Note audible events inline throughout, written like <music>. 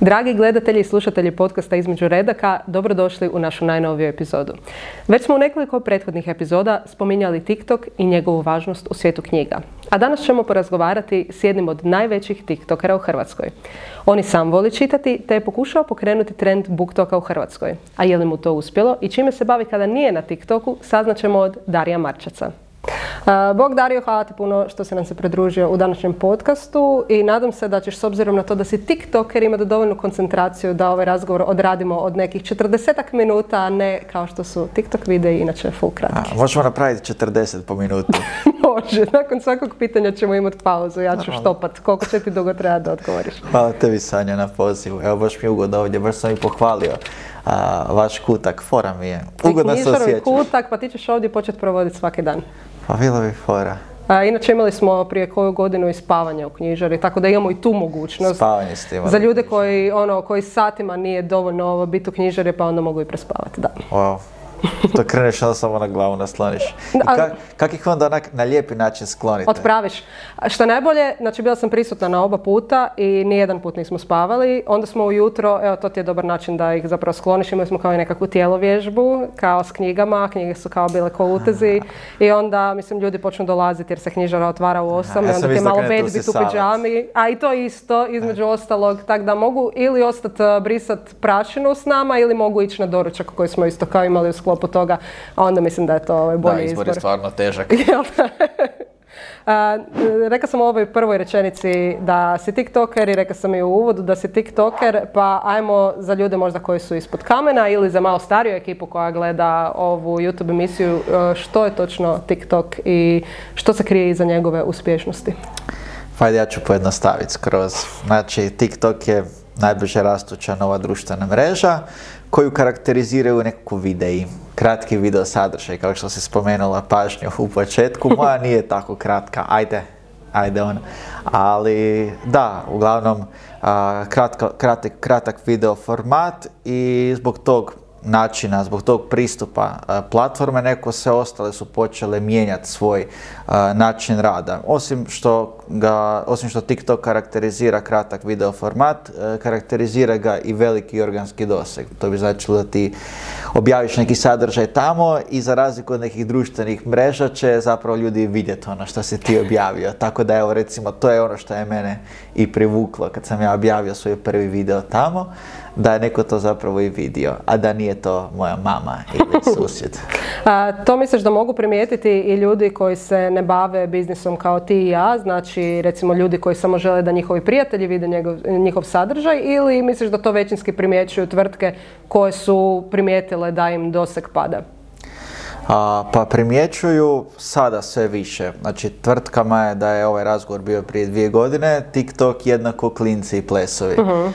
Dragi gledatelji i slušatelji podcasta Između redaka, dobrodošli u našu najnoviju epizodu. Već smo u nekoliko prethodnih epizoda spominjali TikTok i njegovu važnost u svijetu knjiga. A danas ćemo porazgovarati s jednim od najvećih TikTokera u Hrvatskoj. On i sam voli čitati, te je pokušao pokrenuti trend BookToka u Hrvatskoj. A je li mu to uspjelo i čime se bavi kada nije na TikToku, saznaćemo od Darija Marčaca. Bog Dario, hvala ti puno što si nam se pridružio u današnjem podcastu i nadam se da ćeš s obzirom na to da si tiktoker imati dovoljnu koncentraciju da ovaj razgovor odradimo od nekih 40 minuta, a ne kao što su TikTok videi inače full kratki. možemo napraviti 40 po minutu. <laughs> Može, nakon svakog pitanja ćemo imati pauzu, ja ću štopat koliko će ti dugo treba da odgovoriš. <laughs> Hvala tebi Sanja na pozivu, evo baš mi je ugodno ovdje, baš sam i pohvalio. vaš kutak, fora mi je. Ugodno se osjećaš. kutak, pa ti ćeš ovdje početi provoditi svaki dan. Pa bilo bi fora. A, inače imali smo prije koju godinu i spavanje u knjižari, tako da imamo i tu mogućnost. Spavanje ste imali. Za ljude koji, ono, koji satima nije dovoljno biti u knjižari pa onda mogu i prespavati, da. Wow. To kreneš onda samo na glavu nasloniš. I kak, ih onda onak na lijepi način sklonite? Otpraviš. Što najbolje, znači bila sam prisutna na oba puta i nijedan put nismo spavali. Onda smo ujutro, evo to ti je dobar način da ih zapravo skloniš. Imali smo kao i nekakvu tijelovježbu, kao s knjigama. Knjige su kao bile ko utezi. I onda, mislim, ljudi počnu dolaziti jer se knjižara otvara u osam. i onda ti je malo bedbit u pijami. A i to isto, između ostalog. Tako da mogu ili ostati brisat prašinu s nama ili mogu ići na doručak koji smo isto kao imali u sklopu toga, a onda mislim da je to ovaj bolji izbor. Da, izbor je stvarno težak. <laughs> Reka sam u ovoj prvoj rečenici da si tiktoker i reka sam i u uvodu da si tiktoker, pa ajmo za ljude možda koji su ispod kamena ili za malo stariju ekipu koja gleda ovu YouTube emisiju, e, što je točno TikTok i što se krije iza njegove uspješnosti? Pa ja ću pojednostaviti skroz. Znači, TikTok je najbrže rastuća nova društvena mreža koju karakteriziraju nekako videi, kratki video sadržaj, kao što se spomenula pažnju u početku. <laughs> Moja nije tako kratka, ajde, ajde ona. Ali da, uglavnom kratak, kratak video format i zbog tog načina, zbog tog pristupa platforme, neko se ostale su počele mijenjati svoj način rada. Osim što, ga, osim što TikTok karakterizira kratak video format, karakterizira ga i veliki organski doseg. To bi značilo da ti objaviš neki sadržaj tamo i za razliku od nekih društvenih mreža će zapravo ljudi vidjeti ono što si ti objavio. Tako da evo recimo to je ono što je mene i privuklo kad sam ja objavio svoj prvi video tamo da je neko to zapravo i vidio, a da nije to moja mama ili <laughs> susjed. a, to misliš da mogu primijetiti i ljudi koji se ne bave biznisom kao ti i ja, znači recimo ljudi koji samo žele da njihovi prijatelji vide njegov, njihov sadržaj ili misliš da to većinski primjećuju tvrtke koje su primijetile da im doseg pada? A, pa primjećuju sada sve više. Znači, tvrtkama je da je ovaj razgovor bio prije dvije godine, TikTok jednako klinci i plesovi. uh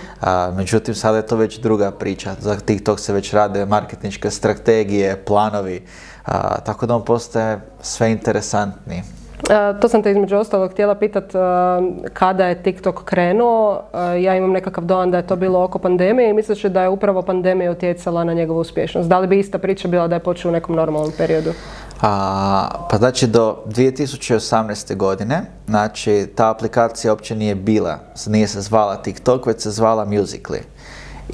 međutim, sada je to već druga priča. Za TikTok se već rade marketinške strategije, planovi, tako da on postaje sve interesantniji. E, to sam te između ostalog htjela pitat e, kada je TikTok krenuo. E, ja imam nekakav dojam da je to bilo oko pandemije i misliš da je upravo pandemija utjecala na njegovu uspješnost. Da li bi ista priča bila da je počeo u nekom normalnom periodu? A, pa znači do 2018. godine, znači ta aplikacija uopće nije bila, nije se zvala TikTok, već se zvala Musically.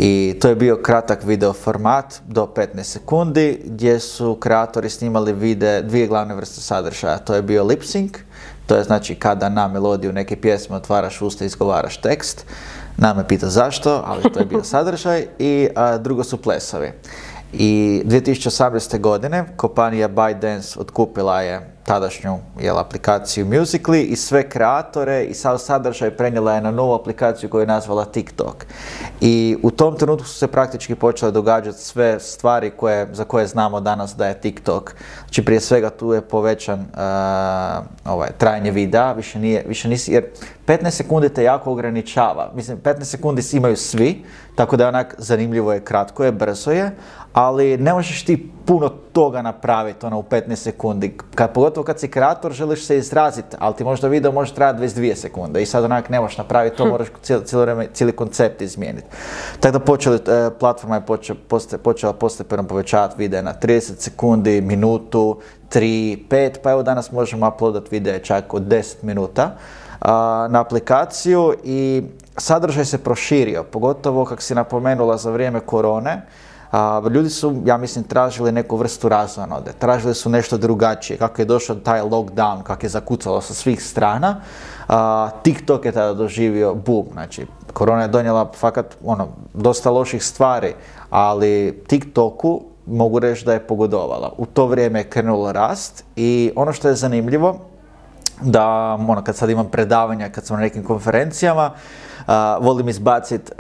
I to je bio kratak video format do 15 sekundi gdje su kreatori snimali vide dvije glavne vrste sadržaja. To je bio lip sync, to je znači kada na melodiju neke pjesme otvaraš usta i izgovaraš tekst. Nam me pita zašto, ali to je bio <laughs> sadržaj. I drugo su plesovi. I 2018. godine kompanija ByteDance otkupila je tadašnju jel, aplikaciju Musically i sve kreatore i sav sadržaj prenijela je na novu aplikaciju koju je nazvala TikTok. I u tom trenutku su se praktički počele događati sve stvari koje, za koje znamo danas da je TikTok. Znači prije svega tu je povećan uh, ovaj, trajanje videa, više nije, više nisi, jer 15 sekundi te jako ograničava. Mislim, 15 sekundi imaju svi, tako da je onak zanimljivo je, kratko je, brzo je, ali ne možeš ti puno toga napraviti ono, u 15 sekundi. Kad, pogotovo kad si kreator želiš se izraziti, ali ti možda video može trajati 22 sekunde i sad onak ne možeš napraviti to, hm. moraš cijeli, cijeli koncept izmijeniti. Tako da počeli, e, platforma je počela postepeno povećavati videa na 30 sekundi, minutu, 3, 5, pa evo danas možemo uploadati videa čak od 10 minuta na aplikaciju i sadržaj se proširio, pogotovo kako si napomenula za vrijeme korone, a, ljudi su, ja mislim, tražili neku vrstu razonode, tražili su nešto drugačije, kako je došao taj lockdown, kako je zakucalo sa svih strana, TikTok je tada doživio boom, znači korona je donijela fakat ono, dosta loših stvari, ali TikToku mogu reći da je pogodovala. U to vrijeme je krenulo rast i ono što je zanimljivo, da ono, kad sad imam predavanja, kad sam na nekim konferencijama, volim izbaciti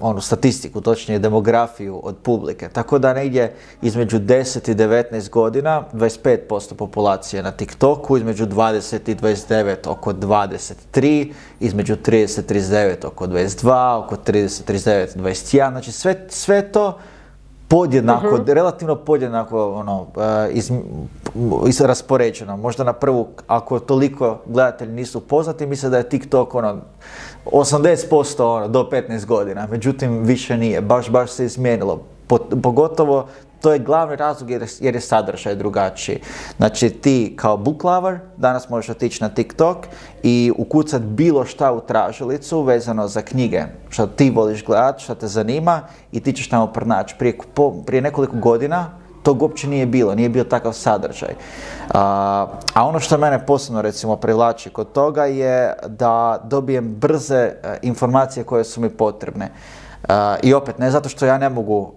onu statistiku, točnije demografiju od publike. Tako da negdje između 10 i 19 godina 25% populacije na TikToku, između 20 i 29 oko 23, između 30 i 39 oko 22, oko 30 i 39 21, znači sve, sve to podjednako, mhm. relativno podjednako ono, iz, iz, raspoređeno. Možda na prvu, ako toliko gledatelji nisu poznati, misle da je TikTok ono, 80% ono, do 15 godina, međutim više nije, baš, baš se izmijenilo. Pogotovo to je glavni razlog jer, je sadržaj drugačiji. Znači ti kao book lover danas možeš otići na TikTok i ukucat bilo šta u tražilicu vezano za knjige, što ti voliš gledat, što te zanima i ti ćeš tamo pronaći. Prije, prije nekoliko godina tog uopće nije bilo, nije bio takav sadržaj. A, a ono što mene posebno recimo privlači kod toga je da dobijem brze e, informacije koje su mi potrebne. I opet, ne zato što ja ne mogu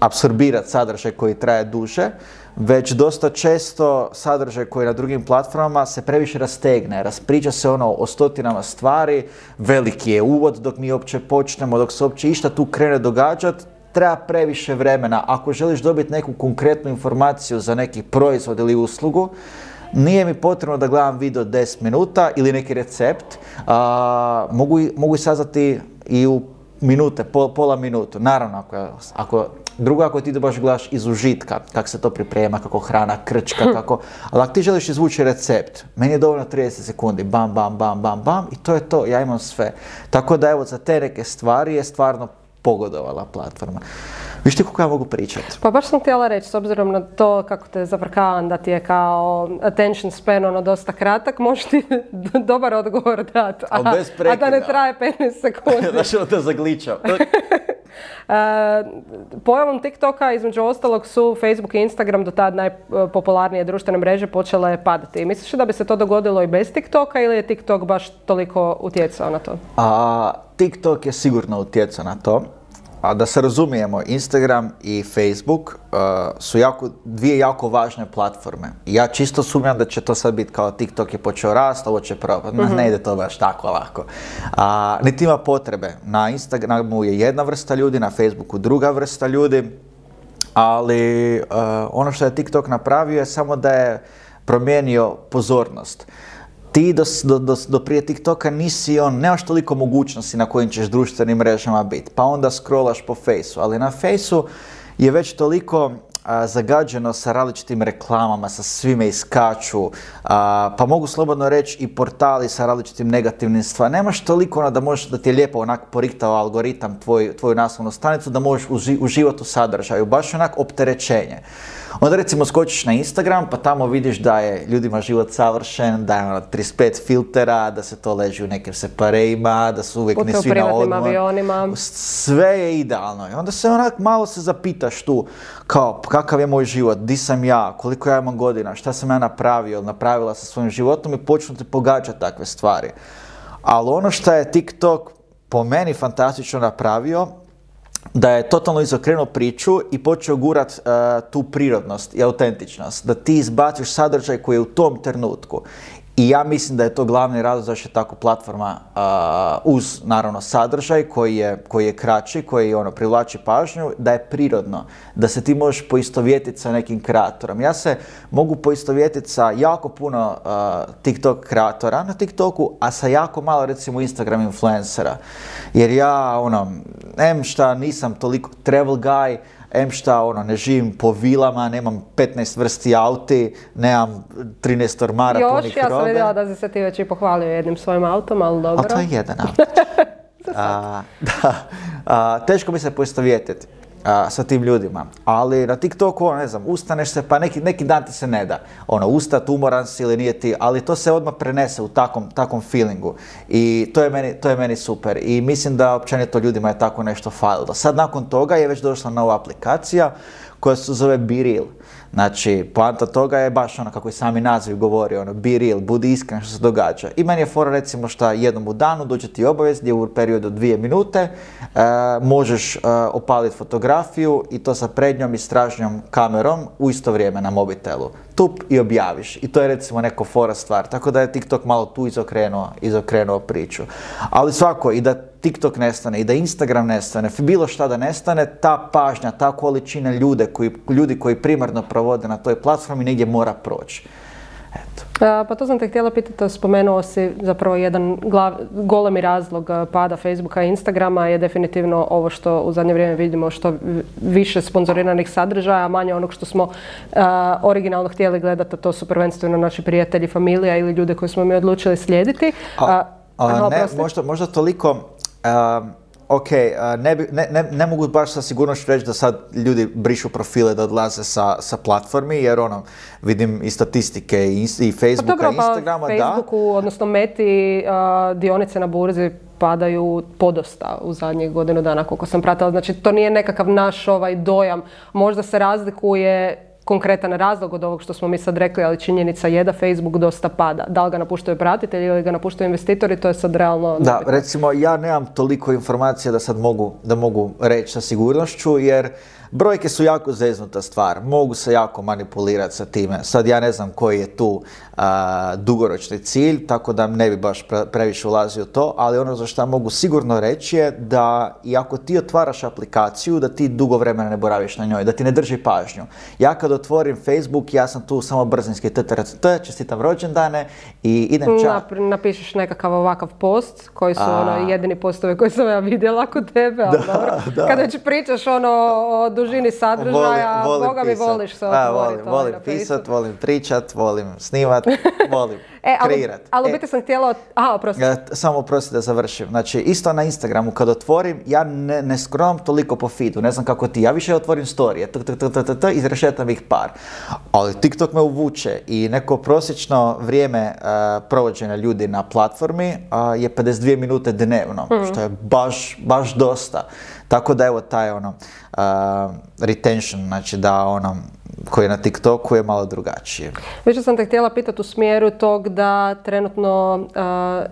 apsorbirati sadržaj koji traje duže, već dosta često sadržaj koji na drugim platformama se previše rastegne, raspriča se ono o stotinama stvari, veliki je uvod dok mi uopće počnemo, dok se uopće išta tu krene događati, treba previše vremena. Ako želiš dobiti neku konkretnu informaciju za neki proizvod ili uslugu, nije mi potrebno da gledam video 10 minuta ili neki recept, mogu, mogu saznati i u minute, pola minutu. Naravno, ako, ako Drugo, ako ti baš gledaš iz užitka, kako se to priprema, kako hrana krčka, <laughs> kako... Ali ako ti želiš izvući recept, meni je dovoljno 30 sekundi, bam, bam, bam, bam, bam, i to je to, ja imam sve. Tako da evo, za te neke stvari je stvarno pogodovala platforma. Viš ti kako ja mogu pričati? Pa baš sam htjela reći, s obzirom na to kako te zavrkavam da ti je kao attention span ono dosta kratak, možeš ti <laughs> dobar odgovor dati. A, a da ne traje 15 <laughs> sekundi. Znaš ono te zagličao. <laughs> E, pojavom TikToka između ostalog su Facebook i Instagram do tad najpopularnije društvene mreže počele padati. Misliš da bi se to dogodilo i bez TikToka ili je TikTok baš toliko utjecao na to? A, TikTok je sigurno utjecao na to. A da se razumijemo, Instagram i Facebook uh, su jako, dvije jako važne platforme. ja čisto sumnjam da će to sad biti kao TikTok je počeo rast, ovo će propati. mm Ne ide to baš tako lako. A, niti ima potrebe. Na Instagramu je jedna vrsta ljudi, na Facebooku druga vrsta ljudi, ali uh, ono što je TikTok napravio je samo da je promijenio pozornost ti do, do, do, prije TikToka nisi on, nemaš toliko mogućnosti na kojim ćeš društvenim mrežama biti. Pa onda scrollaš po fejsu, ali na fejsu je već toliko zagađeno sa različitim reklamama, sa svime iskaču, pa mogu slobodno reći i portali sa različitim negativnim stvarima. Nemaš toliko ono da možeš, da ti je lijepo onak poriktao algoritam tvoj, tvoju naslovnu stanicu, da možeš uživati u sadržaju, baš onak opterećenje. Onda recimo skočiš na Instagram pa tamo vidiš da je ljudima život savršen, da je ono 35 filtera, da se to leži u nekim separeima, da su uvijek ne svi na odmor. avionima. Sve je idealno. I onda se onak malo se zapitaš tu kao kakav je moj život, di sam ja, koliko ja imam godina, šta sam ja napravio, napravila sa svojim životom i počnu te pogađati takve stvari. Ali ono što je TikTok po meni fantastično napravio da je totalno izokrenuo priču i počeo gurat uh, tu prirodnost i autentičnost. Da ti izbaciš sadržaj koji je u tom trenutku i ja mislim da je to glavni razlog zašto je tako platforma uz naravno sadržaj koji je, koji je kraći, koji ono privlači pažnju, da je prirodno, da se ti možeš poistovjetiti sa nekim kreatorom. Ja se mogu poistovjetiti sa jako puno TikTok kreatora na TikToku, a sa jako malo recimo Instagram influencera. Jer ja ono, em šta nisam toliko travel guy, em šta, ono, ne živim po vilama, nemam 15 vrsti auti, nemam 13 ormara Još, punih ja sam vidjela da si se ti već i pohvalio jednim svojim autom, ali dobro. A to je jedan <laughs> auto. a, da, a, teško mi se poistovjetiti. Sa tim ljudima. Ali na TikToku, ono, ne znam, ustaneš se, pa neki, neki dan ti se ne da. Ono, ustat, umoran si ili nije ti, ali to se odmah prenese u takvom, takvom feelingu. I to je, meni, to je meni super. I mislim da općenito ljudima je tako nešto falilo. Sad nakon toga je već došla nova aplikacija koja se zove BeReal. Znači, poanta toga je baš ono kako i sami naziv govori, ono, be real, budi iskren što se događa. I meni je fora recimo što jednom u danu dođe ti obavijest gdje u periodu od dvije minute e, možeš e, opaliti fotografiju i to sa prednjom i stražnjom kamerom u isto vrijeme na mobitelu. Tup i objaviš. I to je recimo neko fora stvar. Tako da je TikTok malo tu izokrenuo, izokrenuo priču. Ali svako, i da TikTok nestane i da Instagram nestane, bilo šta da nestane, ta pažnja, ta količina ljude koji, ljudi koji primarno provode na toj platformi negdje mora proći. Eto. Pa to sam te htjela pitati, spomenuo si zapravo jedan glav, golemi razlog pada Facebooka i Instagrama je definitivno ovo što u zadnje vrijeme vidimo što više sponzoriranih sadržaja, manje onog što smo originalno htjeli gledati, a to su prvenstveno naši prijatelji, familija ili ljude koje smo mi odlučili slijediti. A, ne, možda, možda toliko ok, ne, ne, ne, mogu baš sa sigurnošću reći da sad ljudi brišu profile da odlaze sa, sa platformi, jer ono, vidim i statistike i, i pa Facebooka, pa dobro, i Instagrama, pa Facebooku, odnosno Meti, dionice na burzi padaju podosta u zadnjih godinu dana koliko sam pratila. Znači to nije nekakav naš ovaj dojam. Možda se razlikuje konkretan razlog od ovog što smo mi sad rekli, ali činjenica je da Facebook dosta pada. Da li ga napuštaju pratitelji ili ga napuštaju investitori, to je sad realno... Da, recimo ja nemam toliko informacija da sad mogu, da mogu reći sa sigurnošću, jer Brojke su jako zeznuta stvar, mogu se jako manipulirati sa time. Sad ja ne znam koji je tu dugoročni cilj, tako da ne bi baš previše ulazio to, ali ono za što mogu sigurno reći je da i ako ti otvaraš aplikaciju, da ti dugo vremena ne boraviš na njoj, da ti ne drži pažnju. Ja kad otvorim Facebook, ja sam tu samo brzinski t čestitam rođendane i idem čak. napišeš nekakav ovakav post, koji su ono jedini postovi koji sam ja vidjela kod tebe, ali <laughs> dobro. Kada već pričaš ono o dužini sadržaja, Boga mi voliš se otvoriti. Volim, volim pisat, volim pričat, volim snimat, <laughs> volim e, kreirat. Ali u e, biti sam htjela... Aha, oprosti. Samo oprosti da završim. Znači, isto na Instagramu kad otvorim, ja ne, ne toliko po feedu, ne znam kako ti. Ja više otvorim storije, i izrešetam ih par. Ali TikTok me uvuče i neko prosječno vrijeme provođenja ljudi na platformi je 52 minute dnevno, mhm. što je baš, baš dosta. Tako da evo taj ono retention, znači da ono koji je na TikToku je malo drugačije. Više sam te htjela pitati u smjeru tog da trenutno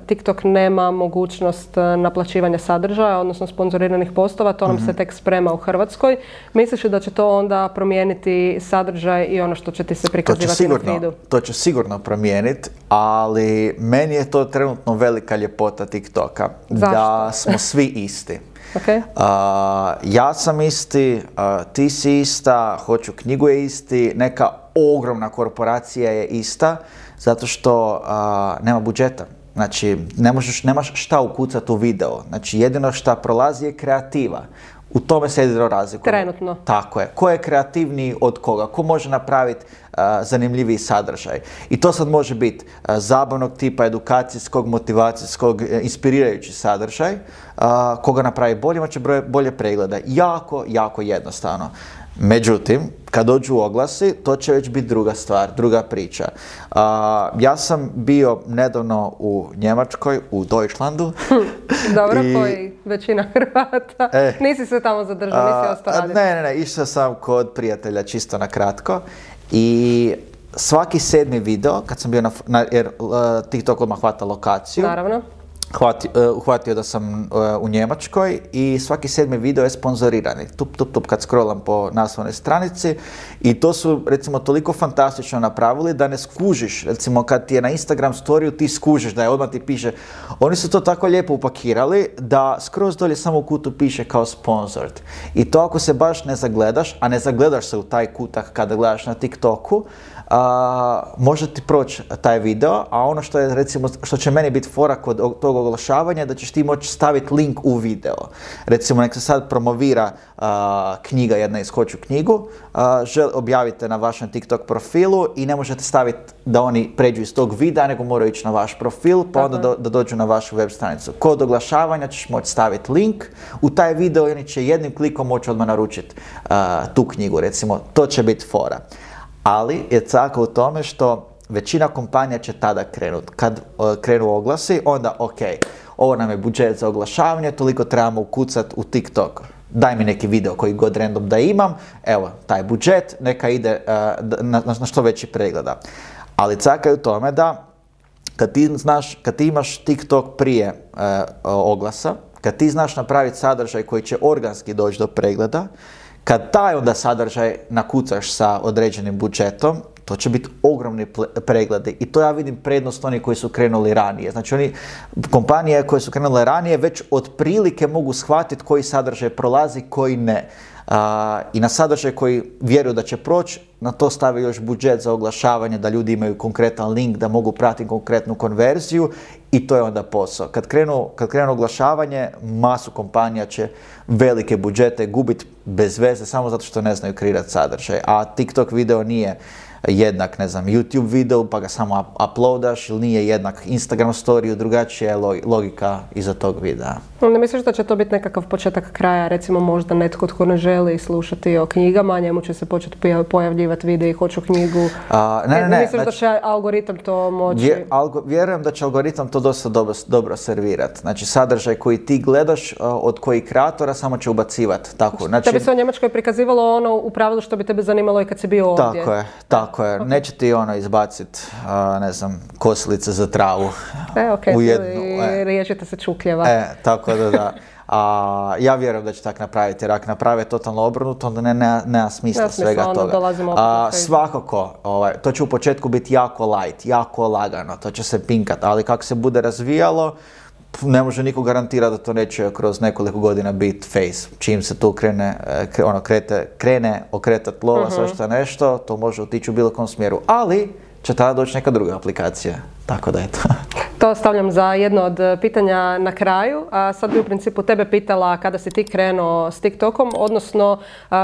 TikTok nema mogućnost naplaćivanja sadržaja, odnosno sponzoriranih postova, to nam se mhm. tek sprema u Hrvatskoj. Misliš li da će to onda promijeniti sadržaj i ono što će ti se prikazivati sigurno, na feedu? To će sigurno promijeniti, ali meni je to trenutno velika ljepota TikToka. Da smo svi isti. Okay. ja sam isti, ti si ista, hoću knjigu je isti, neka ogromna korporacija je ista, zato što nema budžeta. Znači, ne možeš, nemaš šta ukucati u video. Znači, jedino šta prolazi je kreativa. U tome se jedino razlikuje. Trenutno. Tako je. Ko je kreativniji od koga? Ko može napraviti zanimljiviji sadržaj? I to sad može biti zabavnog tipa, edukacijskog, motivacijskog, e, inspirirajući sadržaj. koga napravi bolje, imat će bolje pregleda. Jako, jako jednostavno. Međutim, kad dođu oglasi, to će već biti druga stvar, druga priča. ja sam bio nedavno u Njemačkoj, u Deutschlandu. <laughs> Dobro, koji većina Hrvata. E. Nisi se tamo zadržao, nisi ostao raditi. Ne, ne, ne, išao sam kod prijatelja čisto na kratko. I svaki sedmi video, kad sam bio na, na jer TikTok odmah hvata lokaciju. Naravno. E, uhvatio da sam e, u Njemačkoj i svaki sedmi video je sponzorirani. Tup, tup, tup kad scrollam po naslovnoj stranici i to su recimo toliko fantastično napravili da ne skužiš. Recimo kad ti je na Instagram storiju ti skužiš da je odmah ti piše. Oni su to tako lijepo upakirali da skroz dolje samo u kutu piše kao sponsored. I to ako se baš ne zagledaš, a ne zagledaš se u taj kutak kada gledaš na TikToku, a, može ti proći taj video, a ono što je recimo, što će meni biti fora kod tog oglašavanja je da ćeš ti moći staviti link u video. Recimo, nek se sad promovira knjiga jedna iz Hoću knjigu, žel, objavite na vašem TikTok profilu i ne možete staviti da oni pređu iz tog videa, nego moraju ići na vaš profil, pa onda da dođu na vašu web stranicu. Kod oglašavanja ćeš moći staviti link u taj video i oni će jednim klikom moći odmah naručiti tu knjigu. Recimo, to će biti fora. Ali je caka u tome što većina kompanija će tada krenuti. Kad krenu oglasi, onda ok, ovo nam je budžet za oglašavanje, toliko trebamo ukucati u TikTok. Daj mi neki video koji god random da imam, evo, taj budžet, neka ide na, na što veći pregleda. Ali caka je u tome da kad ti, znaš, kad ti imaš TikTok prije oglasa, kad ti znaš napraviti sadržaj koji će organski doći do pregleda, kad taj onda sadržaj nakucaš sa određenim budžetom, to će biti ogromni pregledi i to ja vidim prednost onih koji su krenuli ranije. Znači oni, kompanije koje su krenule ranije već otprilike mogu shvatiti koji sadržaj prolazi, koji ne. I na sadržaj koji vjeruju da će proći, na to stavi još budžet za oglašavanje, da ljudi imaju konkretan link, da mogu pratiti konkretnu konverziju i to je onda posao. Kad krenu, kad krenu oglašavanje, masu kompanija će velike budžete gubiti bez veze samo zato što ne znaju kreirati sadržaj. A TikTok video nije jednak, ne znam, YouTube video pa ga samo uploadaš ili nije jednak Instagram storiju, drugačija je logika iza tog videa. Ne misliš da će to biti nekakav početak kraja, recimo možda netko tko ne želi slušati o knjigama, njemu će se početi pojavljivati video i hoću knjigu. A, ne, ne, ne. Misliš da će algoritam to moći? vjerujem da će algoritam to dosta dobro, dobro servirati. Znači sadržaj koji ti gledaš od kojih kreatora samo će ubacivati. Tako, znači, Tebi se u Njemačkoj prikazivalo ono u pravilu što bi tebe zanimalo i kad si bio ovdje. Tako je, tako je. Neće ti ono izbacit, ne znam, kosilice za travu. E, ok, u jednu. E. se čukljeva. E, tako da da. A, ja vjerujem da će tako napraviti, jer ako naprave totalno obrnuto, onda ne, ne, nema smisla svega toga. A, svakako, ovaj, to će u početku biti jako light, jako lagano, to će se pinkat, ali kako se bude razvijalo, ne može niko garantirati da to neće kroz nekoliko godina biti face. Čim se tu krene, e, ono, krete, krene okretat lova, uh-huh. što nešto, to može otići u bilo kom smjeru. Ali će tada doći neka druga aplikacija. Tako da eto. <laughs> To stavljam za jedno od pitanja na kraju. A sad bi u principu tebe pitala kada si ti krenuo s TikTokom, odnosno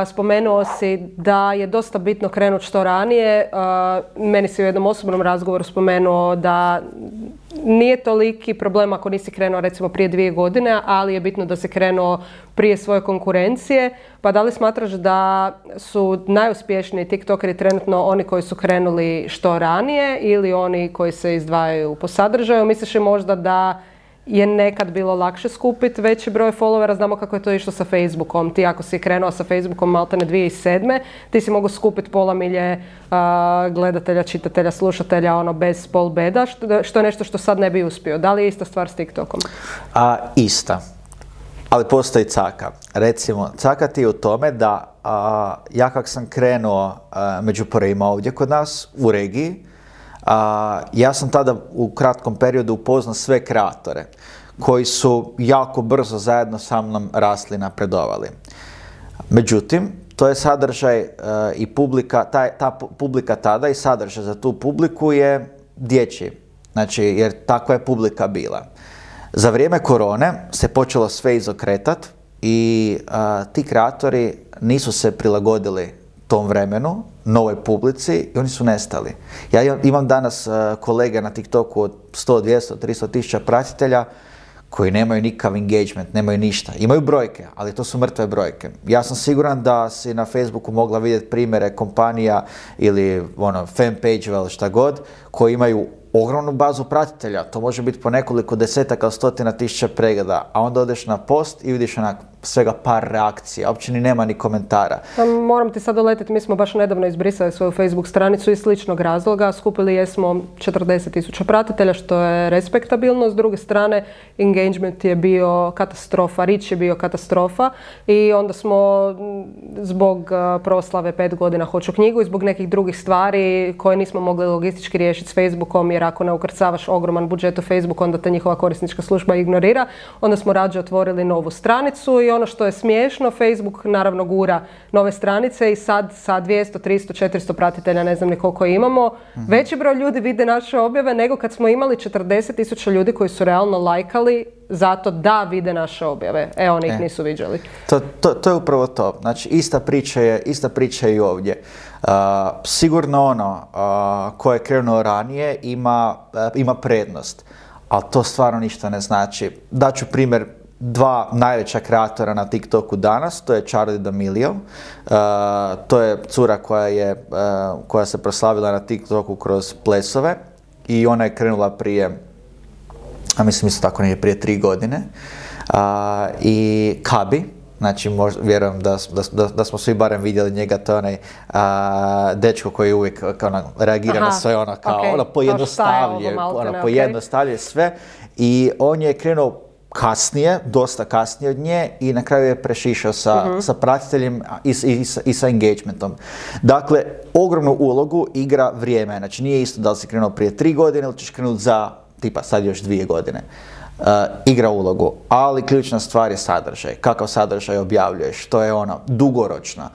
spomenuo si da je dosta bitno krenuti što ranije. meni si u jednom osobnom razgovoru spomenuo da nije toliki problem ako nisi krenuo recimo prije dvije godine, ali je bitno da se krenuo prije svoje konkurencije. Pa da li smatraš da su najuspješniji TikTokeri trenutno oni koji su krenuli što ranije ili oni koji se izdvajaju po sadržaju? Misliš možda da je nekad bilo lakše skupiti veći broj followera, znamo kako je to išlo sa Facebookom. Ti ako si krenuo sa Facebookom maltene 2007. ti si mogu skupiti pola milje gledatelja, čitatelja, slušatelja ono bez pol beda, što, je nešto što sad ne bi uspio. Da li je ista stvar s TikTokom? A, ista. Ali postoji caka. Recimo, caka ti je u tome da ja kak sam krenuo među prvima ovdje kod nas u regiji, ja sam tada u kratkom periodu upoznao sve kreatore koji su jako brzo zajedno sa mnom rasli i napredovali. Međutim, to je sadržaj e, i publika, ta publika tada i sadržaj za tu publiku je dječji. Znači, jer takva je publika bila. Za vrijeme korone se počelo sve izokretat i ti kreatori nisu se prilagodili tom vremenu, novoj publici i oni su nestali. Ja imam danas uh, kolege na TikToku od 100, 200, 300 tisuća pratitelja koji nemaju nikakav engagement, nemaju ništa. Imaju brojke, ali to su mrtve brojke. Ja sam siguran da si na Facebooku mogla vidjeti primjere kompanija ili ono, fanpage ili šta god, koji imaju ogromnu bazu pratitelja. To može biti po nekoliko desetaka, stotina tisuća pregleda, a onda odeš na post i vidiš onak svega par reakcija, uopće ni nema ni komentara. Pa moram ti sad doletiti, mi smo baš nedavno izbrisali svoju Facebook stranicu iz sličnog razloga. Skupili jesmo 40 tisuća pratitelja, što je respektabilno. S druge strane, engagement je bio katastrofa, rič je bio katastrofa i onda smo zbog proslave pet godina Hoću knjigu i zbog nekih drugih stvari koje nismo mogli logistički riješiti s Facebookom jer jer ako ne ukrcavaš ogroman budžet u Facebook, onda te njihova korisnička služba ignorira. Onda smo rađe otvorili novu stranicu i ono što je smiješno, Facebook naravno gura nove stranice i sad sa 200, 300, 400 pratitelja, ne znam ni koliko imamo, veći broj ljudi vide naše objave nego kad smo imali 40 tisuća ljudi koji su realno lajkali zato da vide naše objave. E, oni ih E. nisu viđali. To, to, to je upravo to. Znači, ista priča je, ista priča je i ovdje. Uh, sigurno ono uh, ko je krenuo ranije ima, uh, ima prednost, ali to stvarno ništa ne znači. Daću primjer dva najveća kreatora na TikToku danas, to je Charli D'Amelio. Uh, to je cura koja, je, uh, koja se proslavila na TikToku kroz plesove i ona je krenula prije a mislim isto tako negdje prije tri godine. A, I Kabi, znači možda, vjerujem da, da, da, da smo svi barem vidjeli njega, to je onaj a, dečko koji uvijek kao ono, reagira na Aha, sve ono kao, ok, ono pojednostavlje, ono ok. pojednostavlje sve i on je krenuo kasnije, dosta kasnije od nje i na kraju je prešišao sa, Mhm. sa pratiteljem i, i, sa- i sa engagementom. Dakle, ogromnu ulogu igra vrijeme. Znači nije isto da li si krenuo prije tri godine ili ćeš krenuti za tipa sad još dvije godine. Uh, igra ulogu, ali ključna stvar je sadržaj. Kakav sadržaj objavljuješ, to je ono, dugoročno.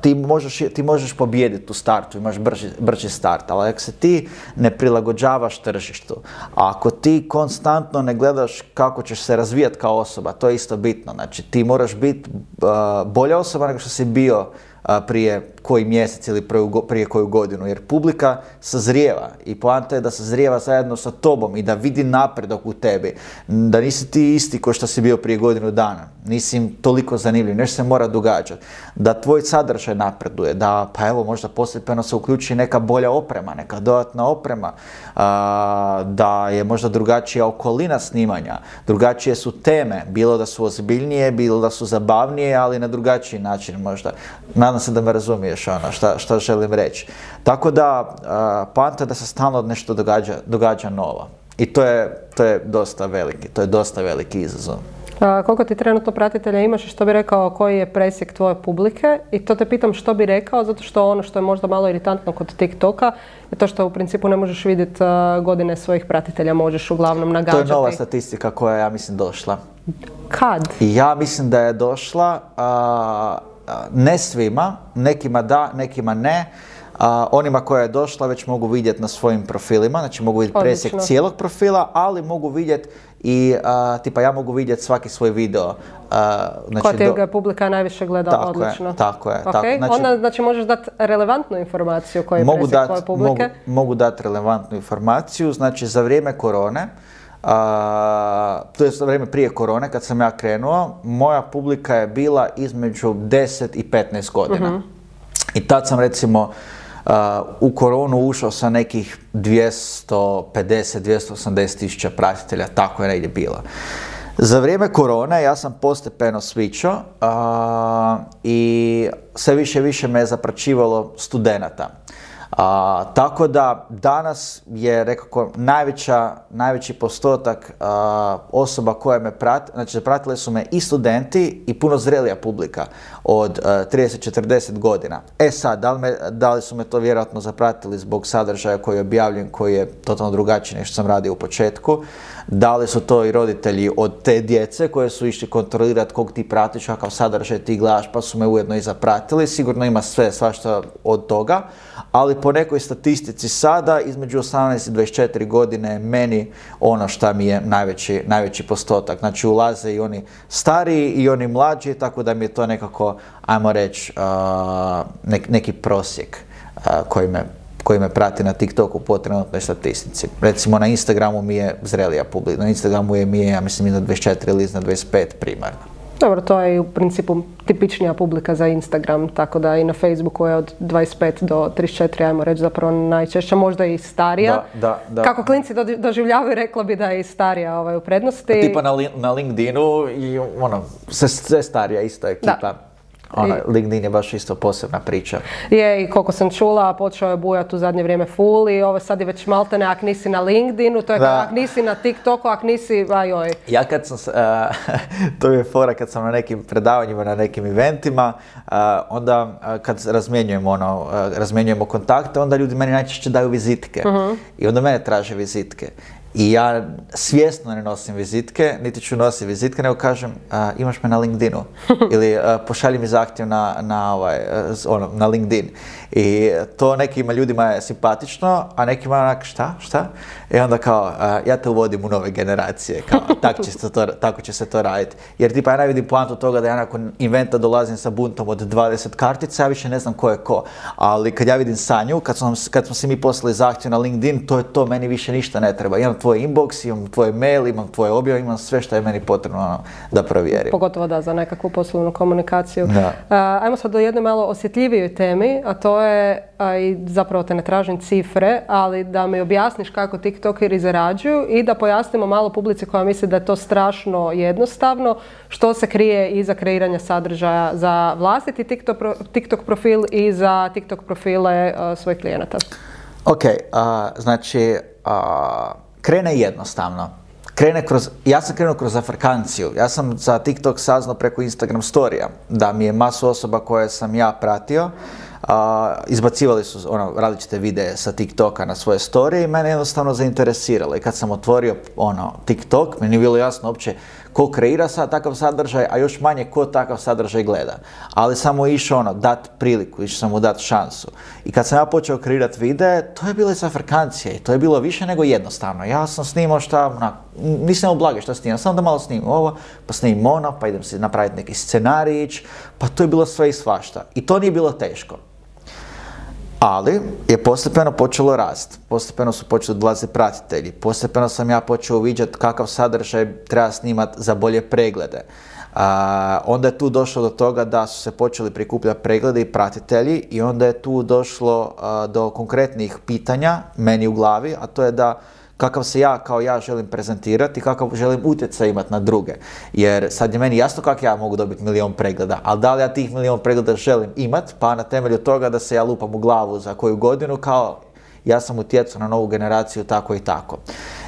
Ti, možeš, ti možeš pobijediti u startu, imaš brži, brži start, ali ako se ti ne prilagođavaš tržištu, ako ti konstantno ne gledaš kako ćeš se razvijati kao osoba, to je isto bitno. Znači ti moraš biti uh, bolja osoba nego što si bio a, prije koji mjesec ili prije, koju godinu, jer publika sazrijeva i poanta je da sazrijeva zajedno sa tobom i da vidi napredak u tebi, da nisi ti isti ko što si bio prije godinu dana, nisi im toliko zanimljiv, nešto se mora događati, da tvoj sadržaj napreduje, da pa evo možda postepeno se uključi neka bolja oprema, neka dodatna oprema, a, da je možda drugačija okolina snimanja, drugačije su teme, bilo da su ozbiljnije, bilo da su zabavnije, ali na drugačiji način možda. Nadam se da me razumiješ ono šta, šta želim reći. Tako da, a, poanta je da se stalno nešto događa, događa novo. I to je, to je dosta veliki, to je dosta veliki izazov. A, koliko ti trenutno pratitelja imaš i što bi rekao koji je presjek tvoje publike? I to te pitam što bi rekao, zato što ono što je možda malo iritantno kod TikToka je to što u principu ne možeš vidjeti godine svojih pratitelja, možeš uglavnom To nagađati. je nova statistika koja je, ja mislim, došla. Kad? Ja mislim da je došla, a, ne svima, nekima da, nekima ne. A, onima koja je došla već mogu vidjeti na svojim profilima, znači mogu vidjeti presjek cijelog profila, ali mogu vidjeti i, a, tipa ja mogu vidjeti svaki svoj video. a, znači Koja ti do- ga publika najviše gleda Tako je, odlično? tako je, Ok, tako, znači- onda znači možeš dati relevantnu informaciju koji je mogu presjek dat, tvoje mogu, publike. mogu dati relevantnu informaciju. Znači, za vrijeme korone, a, to je vrijeme prije korone, kad sam ja krenuo, moja publika je bila između 10 i 15 godina. I tad sam recimo u koronu ušao sa nekih 250-280 tisuća pratitelja, tako je negdje bilo. Za vrijeme korone ja sam postepeno a, i sve više i više me je zapraćivalo studenata. A, tako da danas je rekako najveća, najveći postotak a, osoba koje me prate, znači zapratile su me i studenti i puno zrelija publika od a, 30-40 godina. E sad, da li, me- da li su me to vjerojatno zapratili zbog sadržaja koji je objavljen, koji je totalno drugačiji nego što sam radio u početku, da li su to i roditelji od te djece koje su išli kontrolirati kog ti pratiš, kakav sadržaj ti gledaš, pa su me ujedno i zapratili. Sigurno ima sve, svašta od toga, ali po nekoj statistici sada, između 18 i 24 godine meni ono šta mi je najveći, najveći postotak. Znači ulaze i oni stariji i oni mlađi, tako da mi je to nekako, ajmo reći, neki prosjek koji me koji me prati na TikToku po trenutnoj statistici. Recimo na Instagramu mi je zrelija publika, na Instagramu je mi je, ja mislim, iznad 24 ili iznad 25 primarno. Dobro, to je u principu tipičnija publika za Instagram, tako da i na Facebooku je od 25 do 34, ajmo reći zapravo najčešće, možda i starija. Da, da, da. Kako klinci do- doživljavaju, rekla bi da je i starija ovaj, u prednosti. Tipa na, li- na LinkedInu i ono, sve, starija isto ekipa. Ona, LinkedIn je baš isto posebna priča. Je, i koliko sam čula, počeo je bujati u zadnje vrijeme full i ovo sad je već maltene ak nisi na LinkedInu, to je Da. kao ak nisi na TikToku, ak nisi, ajoj. Ja kad sam, a, <laughs> to je fora kad sam na nekim predavanjima, na nekim eventima, a, onda a, kad razmjenjujemo ono, razmjenjujemo kontakte, onda ljudi meni najčešće daju vizitke. I onda mene traže vizitke. I ja svjesno ne nosim vizitke, niti ću nositi vizitke, nego kažem a, imaš me na LinkedInu <laughs> ili a, pošalji mi zahtjev na, na, ovaj, ono, na LinkedIn. I to nekima ljudima je simpatično, a nekima onak šta, šta? I onda kao, ja te uvodim u nove generacije, kao, <laughs> tako će se to, tako će se to raditi. Jer tipa ja ne vidim poantu toga da ja nakon inventa dolazim sa buntom od 20 kartica, ja više ne znam ko je ko. Ali kad ja vidim Sanju, kad, sam, kad smo si mi poslali zahtjev na LinkedIn, to je to, meni više ništa ne treba. Imam tvoj inbox, imam tvoj mail, imam tvoje objave, imam sve što je meni potrebno ono, da provjerim. Pogotovo da, za nekakvu poslovnu komunikaciju. Da. Ajmo sad do jedne malo osjetljivijoj temi, a to je, a, i zapravo te ne tražim cifre, ali da mi objasniš kako TikTokeri zarađuju i da pojasnimo malo publici koja misli da je to strašno jednostavno, što se krije iza kreiranja sadržaja za vlastiti TikTok, TikTok profil i za TikTok profile a, svojih klijenata. Ok, znači, a, krene jednostavno. Krene kroz, ja sam krenuo kroz afrikanciju. Ja sam za TikTok saznao preko Instagram storija da mi je masu osoba koje sam ja pratio izbacivali su ono, različite videe sa TikToka na svoje storije i mene jednostavno zainteresiralo. I kad sam otvorio ono, TikTok, meni je bilo jasno uopće ko kreira sad takav sadržaj, a još manje ko takav sadržaj gleda. Ali samo išao ono, dat priliku, išao sam mu dat šansu. I kad sam ja počeo kreirati videe, to je bilo iz Afrikancije i to je bilo više nego jednostavno. Ja sam snimao šta, onak, nisam imao blage šta snimam, samo da malo snimam ovo, pa snimim ono, pa idem si napraviti neki scenarijić, pa to je bilo sve i svašta. I to nije bilo teško. Ali je postepeno počelo rast, postepeno su počeli dolaziti pratitelji, postepeno sam ja počeo uviđati kakav sadržaj treba snimati za bolje preglede. A, onda je tu došlo do toga da su se počeli prikupljati preglede i pratitelji i onda je tu došlo a, do konkretnih pitanja meni u glavi, a to je da kakav se ja kao ja želim prezentirati, kakav želim utjecaj imati na druge. Jer sad je meni jasno kako ja mogu dobiti milion pregleda, ali da li ja tih milion pregleda želim imat, pa na temelju toga da se ja lupam u glavu za koju godinu kao ja sam utjecao na novu generaciju tako i tako.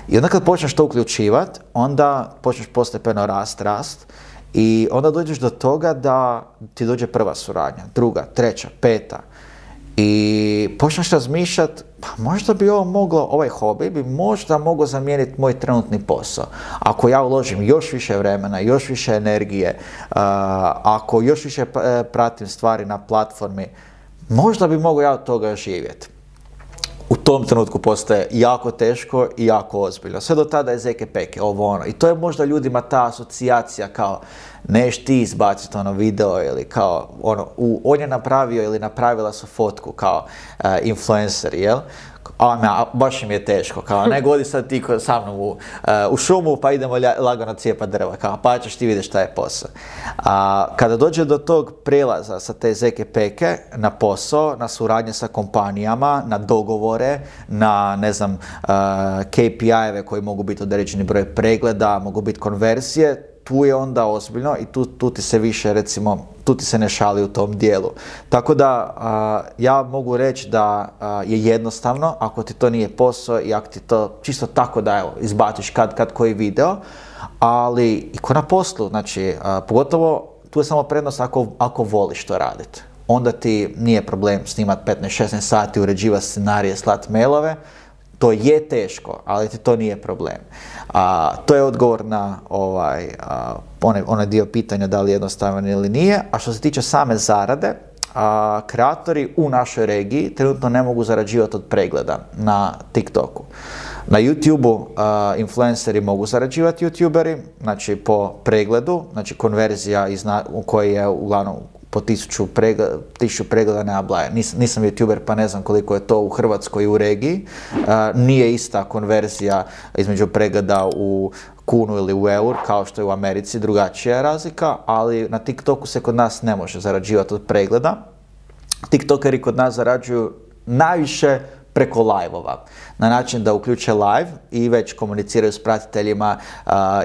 I onda kad počneš to uključivati, onda počneš postepeno rast, rast i onda dođeš do toga da ti dođe prva suradnja, druga, treća, peta. I počneš razmišljati, pa možda bi ovo moglo, ovaj hobi bi možda mogao zamijeniti moj trenutni posao. Ako ja uložim još više vremena, još više energije, a, ako još više p- pratim stvari na platformi, možda bi mogao ja od toga živjeti u tom trenutku postaje jako teško i jako ozbiljno. Sve do tada je zeke peke, ovo ono. I to je možda ljudima ta asocijacija kao neš ti izbaciti ono video ili kao ono, u, on je napravio ili napravila su fotku kao uh, influencer, jel? A, a baš im je teško, kao ne godi sad ti sa mnom u, e, u šumu pa idemo lja- lagano cijepat drva, kao pa ćeš ti vidjeti šta je posao. A, kada dođe do tog prelaza sa te zeke peke na posao, na suradnje sa kompanijama, na dogovore, na ne znam, e, KPI-eve koji mogu biti određeni broj pregleda, mogu biti konverzije, tu je onda ozbiljno i tu, tu ti se više recimo, tu ti se ne šali u tom dijelu. Tako da a, ja mogu reći da a, je jednostavno ako ti to nije posao i ako ti to čisto tako da evo, izbaciš kad kad koji video, ali i ko na poslu, znači a, pogotovo tu je samo prednost ako, ako voliš to raditi. Onda ti nije problem snimat 15-16 sati, uređivati scenarije, slat mailove, to je teško, ali to nije problem. A, to je odgovor na ovaj, a, onaj, onaj dio pitanja da li je jednostavan ili nije. A što se tiče same zarade, a, kreatori u našoj regiji trenutno ne mogu zarađivati od pregleda na TikToku. Na YouTube-u influenceri mogu zarađivati youtuberi, znači po pregledu, znači konverzija iz na, u koji je uglavnom po tisuću pregleda, tisuću pregleda nema blaja. Nis, nisam youtuber pa ne znam koliko je to u Hrvatskoj i u regiji. A, nije ista konverzija između pregleda u kunu ili u eur kao što je u Americi, drugačija je razlika, ali na TikToku se kod nas ne može zarađivati od pregleda. TikTokeri kod nas zarađuju najviše preko live-ova. Na način da uključe live i već komuniciraju s pratiteljima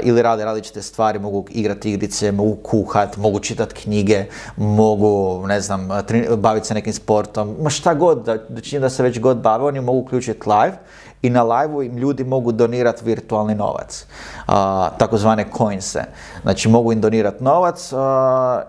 ili rade različite stvari, mogu igrati igrice, mogu kuhat, mogu čitati knjige, mogu, ne znam, baviti se nekim sportom, ma šta god, da, da da se već god bave, oni mogu uključiti live i na live im ljudi mogu donirati virtualni novac, takozvane coinse. Znači mogu im donirati novac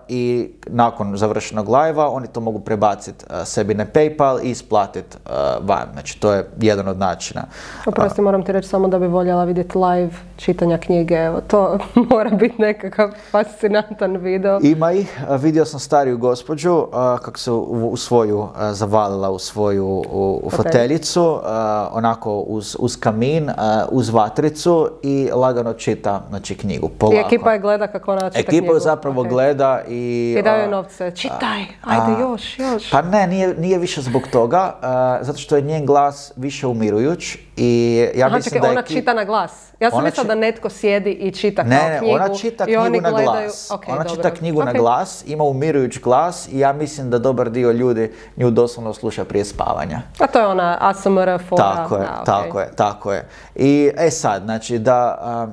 i nakon završenog live oni to mogu prebaciti sebi na PayPal i isplatiti van. Znači to je jedan od načina. Oprosti, moram ti reći samo da bi voljela vidjeti live čitanja knjige. Evo, to <laughs> mora biti nekakav fascinantan video. Ima ih. Vidio sam stariju gospođu kako se u svoju zavalila u svoju u, foteljicu, onako uz, uz kamin, uz vatricu i lagano čita znači, knjigu. Polako. I ekipa je gleda kako ona čita ekipa knjigu. zapravo gleda i... I daju novce. Čitaj, ajde još, još. Pa ne, nije, nije više zbog toga, zato što je njen glas više umirujuć i ja Aha, mislim čekaj, da ona čita na glas. Ja sam mislila da netko sjedi i čita ne, kao ne, knjigu. ona čita knjigu na glas. ona čita knjigu na glas, ima umirujuć glas i ja mislim da dobar dio ljudi nju doslovno sluša prije spavanja. A to je ona ASMR fora. Tako je, tako je, tako je. I e sad, znači da...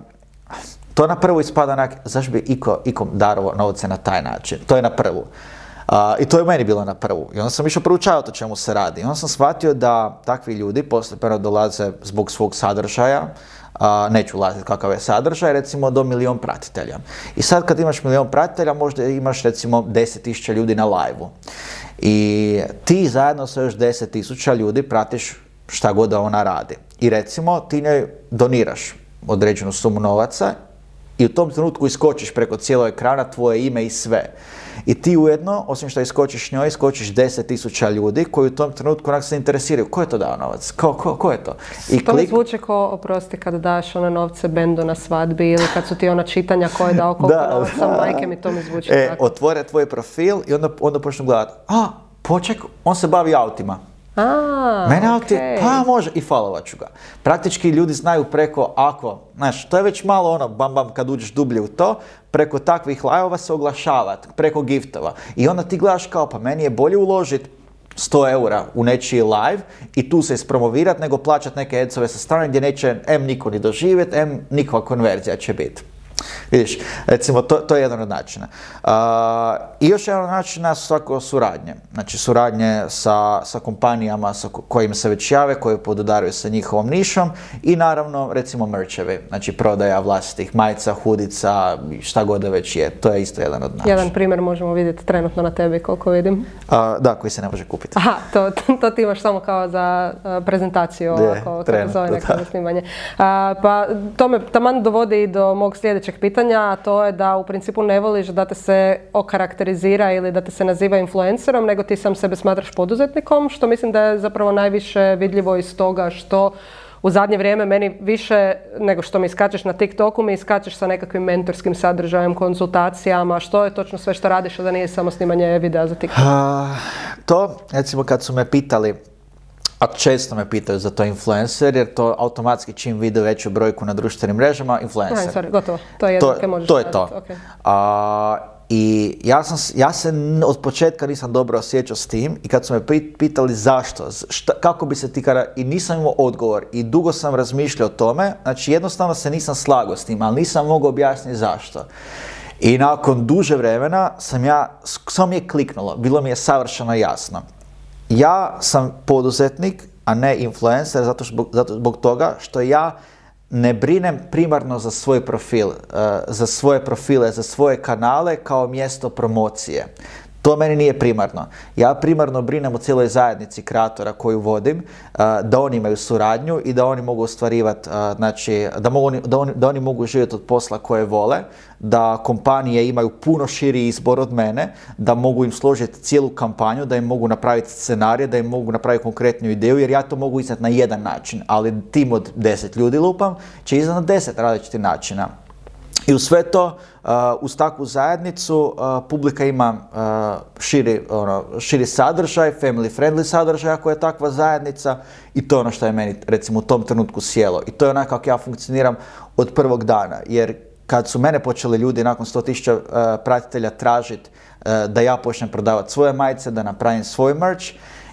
to na prvu ispada onak, zašto bi iko, ikom darovo novce na taj način? To je na prvu. I to je meni bilo na prvu. I onda sam išao proučavati o čemu se radi. I onda sam shvatio da takvi ljudi postepeno dolaze zbog svog sadržaja, neću ulaziti kakav je sadržaj, recimo do milion pratitelja. I sad kad imaš milion pratitelja, možda imaš recimo 10.000 ljudi na live I ti zajedno sa još 10.000 ljudi pratiš šta god da ona radi. I recimo ti njoj doniraš određenu sumu novaca i u tom trenutku iskočiš preko cijelog ekrana tvoje ime i sve. I ti ujedno, osim što iskočiš njoj, iskočiš deset tisuća ljudi koji u tom trenutku onak se interesiraju. Ko je to dao novac? Ko, ko, ko je to? I to klik... mi zvuči ko, oprosti, kad daš one novce bendu na svadbi ili kad su ti ona čitanja ko je dao koliko da, novaca, majke mi to mi zvuči e, tako. Otvore tvoj profil i onda, onda počnu gledati, a, poček, on se bavi autima a, Mene auti, pa može, i followat ću ga. Praktički ljudi znaju preko, ako, znaš, to je već malo ono, bam bam, kad uđeš dublje u to, preko takvih live se oglašavati, preko giftova. I onda ti gledaš kao, pa meni je bolje uložiti 100 eura u nečiji live i tu se ispromovirat nego plaćat neke adsove sa strane gdje neće M niko ni doživjeti, M nikakva konverzija će biti. Vidiš, recimo, to, to je jedan od načina. I još jedan od načina su svako suradnje. Znači, suradnje sa, sa kompanijama sa kojim se već jave, koje podudaraju sa njihovom nišom i naravno, recimo, merčevi. Znači, prodaja vlastitih majica, hudica, šta god da već je. To je isto jedan od načina. Jedan primjer možemo vidjeti trenutno na tebi, koliko vidim. da, koji se ne može kupiti. Aha, to, to ti imaš samo kao za prezentaciju, ovako, kako zove neko snimanje. pa to me taman dovodi i do mog sljedećeg pitanja, a to je da u principu ne voliš da te se okarakterizira ili da te se naziva influencerom, nego ti sam sebe smatraš poduzetnikom, što mislim da je zapravo najviše vidljivo iz toga što u zadnje vrijeme meni više nego što mi iskačeš na TikToku, mi iskačeš sa nekakvim mentorskim sadržajem, konzultacijama, što je točno sve što radiš, a da nije samo snimanje videa za TikTok? to, recimo kad su me pitali a često me pitaju za to influencer, jer to automatski čim vide veću brojku na društvenim mrežama, influencer. Ne, sorry, gotovo. To je jedno možeš To je to. A, I ja, sam, ja se od početka nisam dobro osjećao s tim i kad su me pitali zašto, šta, kako bi se ti kada, i nisam imao odgovor i dugo sam razmišljao o tome, znači jednostavno se nisam slagao s tim, ali nisam mogao objasniti zašto. I nakon duže vremena sam ja, samo mi je kliknulo, bilo mi je savršeno jasno ja sam poduzetnik, a ne influencer, zato, zato zbog toga što ja ne brinem primarno za svoj profil, uh, za svoje profile, za svoje kanale kao mjesto promocije. To meni nije primarno. Ja primarno brinem o cijeloj zajednici kreatora koju vodim, da oni imaju suradnju i da oni mogu ostvarivati, znači, da, mogu, da, oni, da oni mogu živjeti od posla koje vole, da kompanije imaju puno širi izbor od mene, da mogu im složiti cijelu kampanju, da im mogu napraviti scenarije, da im mogu napraviti konkretnu ideju, jer ja to mogu iznati na jedan način, ali tim od deset ljudi lupam će iznad na deset različitih načina. I u sve to, uh, uz takvu zajednicu, uh, publika ima širi, ono, širi sadržaj, family friendly sadržaj ako je takva zajednica i to je ono što je meni recimo u tom trenutku sjelo. I to je onako kako ja funkcioniram od prvog dana, jer kad su mene počeli ljudi nakon 100.000 pratitelja tražiti da ja počnem prodavati svoje majice, da napravim svoj merch,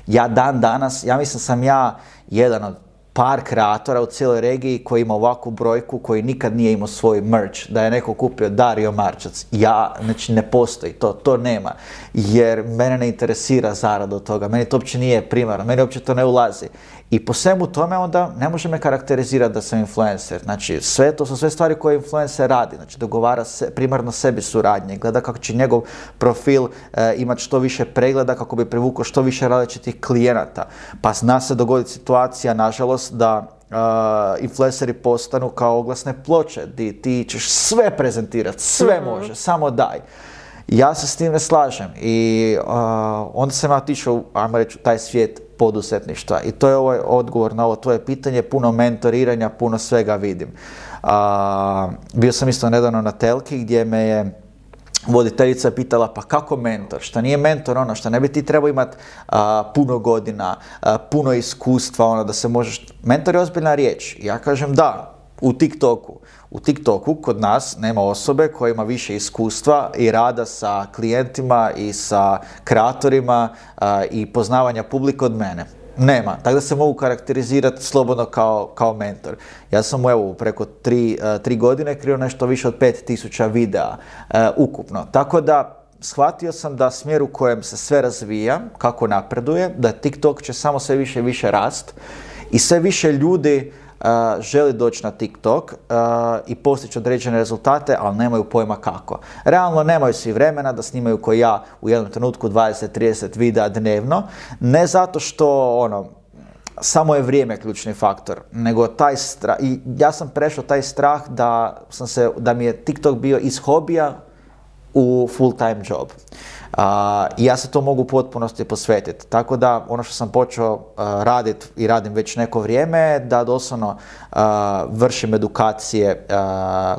ja dan danas, ja mislim sam ja jedan od par kreatora u cijeloj regiji koji ima ovakvu brojku, koji nikad nije imao svoj merch, da je neko kupio Dario Marčac. Ja, znači ne postoji to, to nema. Jer mene ne interesira zarada od toga, meni to uopće nije primarno, meni uopće to ne ulazi. I po svemu tome onda ne može me karakterizirati da sam influencer. Znači, sve to su sve stvari koje influencer radi. Znači, dogovara se, primarno sebi suradnje, gleda kako će njegov profil e, imati što više pregleda, kako bi privukao što više različitih klijenata. Pa zna se dogoditi situacija, nažalost, da Uh, influenceri postanu kao oglasne ploče, di ti ćeš sve prezentirati, sve mhm. može, samo daj. Ja se s tim ne slažem i onda sam ja otišao, ajmo reći, u taj svijet poduzetništva. I to je ovaj odgovor na ovo tvoje pitanje, puno mentoriranja, puno svega vidim. bio sam isto nedavno na Telki gdje me je voditeljica pitala pa kako mentor, šta nije mentor ono, šta ne bi ti trebao imati puno godina, puno iskustva, ono da se možeš, mentor je ozbiljna riječ. Ja kažem da, u TikToku. U TikToku kod nas nema osobe koja ima više iskustva i rada sa klijentima i sa kreatorima i poznavanja publika od mene. Nema, tako da se mogu karakterizirati slobodno kao, kao mentor. Ja sam evo preko tri, tri godine krio nešto više od 5000 videa ukupno. Tako da shvatio sam da smjer u kojem se sve razvija, kako napreduje, da TikTok će samo sve više i više rast i sve više ljudi želi doći na TikTok i postići određene rezultate, ali nemaju pojma kako. Realno nemaju svi vremena da snimaju koji ja u jednom trenutku 20-30 videa dnevno, ne zato što ono, samo je vrijeme ključni faktor, nego taj strah, i ja sam prešao taj strah da, sam se, da mi je TikTok bio iz hobija u full time job. I ja se to mogu u potpunosti posvetiti. Tako da ono što sam počeo raditi i radim već neko vrijeme, da doslovno vršim edukacije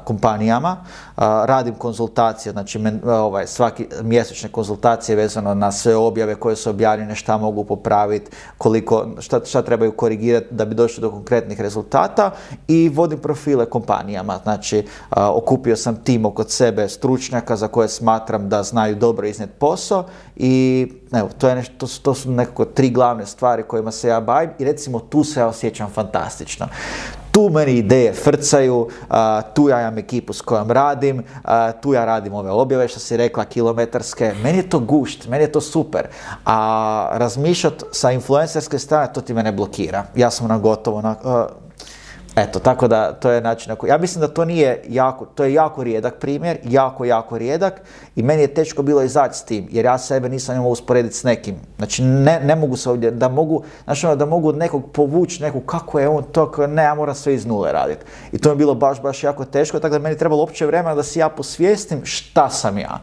kompanijama, radim konzultacije, znači ovaj, svaki mjesečne konzultacije vezano na sve objave koje su objavljene, šta mogu popraviti, koliko, šta, trebaju korigirati da bi došli do konkretnih rezultata i vodim profile kompanijama. Znači, okupio sam tim oko sebe stručnjaka za koje smatram da znaju dobro iznijeti posao i evo, to, je nešto, to su nekako tri glavne stvari kojima se ja bavim i recimo tu se ja osjećam fantastično tu meni ideje frcaju, tu ja imam ekipu s kojom radim, tu ja radim ove objave što si rekla kilometarske, meni je to gušt, meni je to super, a razmišljati sa influencerske strane to ti mene blokira, ja sam na gotovo, na, Eto, tako da to je način ako... Ja mislim da to nije jako, to je jako rijedak primjer, jako, jako rijedak i meni je teško bilo izaći s tim, jer ja sebe nisam imao usporediti s nekim. Znači, ne, ne mogu se ovdje, da mogu, znači da mogu nekog povući neku, kako je on to, ne, ja moram sve iz nule raditi. I to je bilo baš, baš jako teško, tako da meni trebalo opće vremena da si ja posvijestim šta sam ja.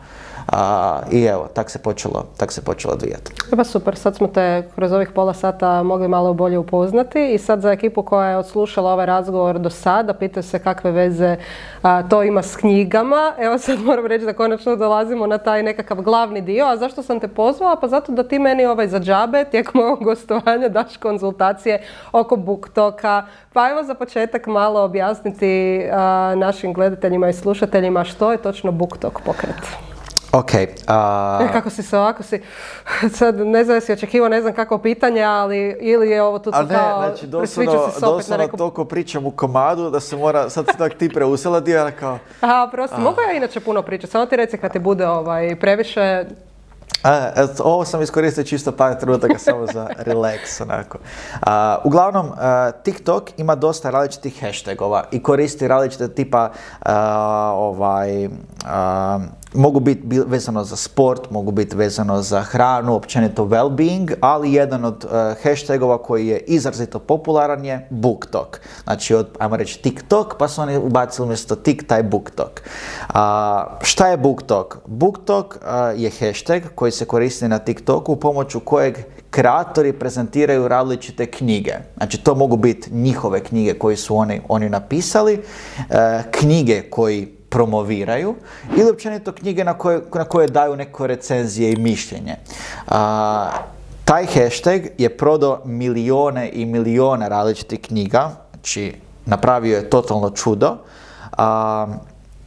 A, I evo, tak se počelo, tak se počelo odvijati. Pa super, sad smo te kroz ovih pola sata mogli malo bolje upoznati i sad za ekipu koja je odslušala ovaj razgovor do sada, pitaju se kakve veze to ima s knjigama. Evo sad moram reći da konačno dolazimo na taj nekakav glavni dio. A zašto sam te pozvala? Pa zato da ti meni ovaj za džabe tijekom ovog gostovanja daš konzultacije oko BookToka. Pa ajmo za početak malo objasniti našim gledateljima i slušateljima što je točno BookTok pokret. Ok. Uh... kako si se ovako si, sad ne znam si očekivao ne znam kako pitanje, ali ili je ovo tu ne, kao, znači, doslovno, doslovno neku... toliko pričam u komadu da se mora, sad se tak ti preusela dio, kao... Aha, prosto, mogu ja inače puno pričati, samo ti reci kad ti bude ovaj, previše, a, ovo sam iskoristio čisto par trenutaka samo za relax, onako. uglavnom, TikTok ima dosta različitih hashtagova i koristi različite tipa ovaj, mogu biti vezano za sport, mogu biti vezano za hranu, općenito well-being, ali jedan od uh, hashtagova koji je izrazito popularan je BookTok. Znači od, ajmo reći, TikTok, pa su oni ubacili umjesto Tik taj BookTok. Uh, šta je BookTok? BookTok uh, je hashtag koji se koristi na TikToku pomoću kojeg kreatori prezentiraju različite knjige. Znači to mogu biti njihove knjige koje su oni, oni napisali, knjige koji promoviraju ili općenito knjige na koje, na koje daju neko recenzije i mišljenje. A, taj hashtag je prodao milijone i milijone različitih knjiga, znači napravio je totalno čudo. A,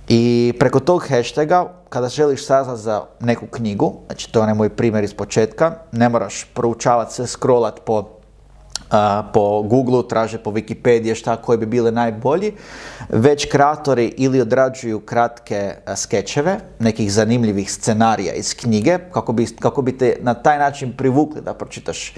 I preko tog hashtaga, kada želiš saznat za neku knjigu, znači to je onaj moj primjer iz početka, ne moraš proučavati sve, scrollat po po Google, traže po Wikipediji šta koji bi bili najbolji, već kreatori ili odrađuju kratke skečeve, nekih zanimljivih scenarija iz knjige, kako bi, kako bi te na taj način privukli da pročitaš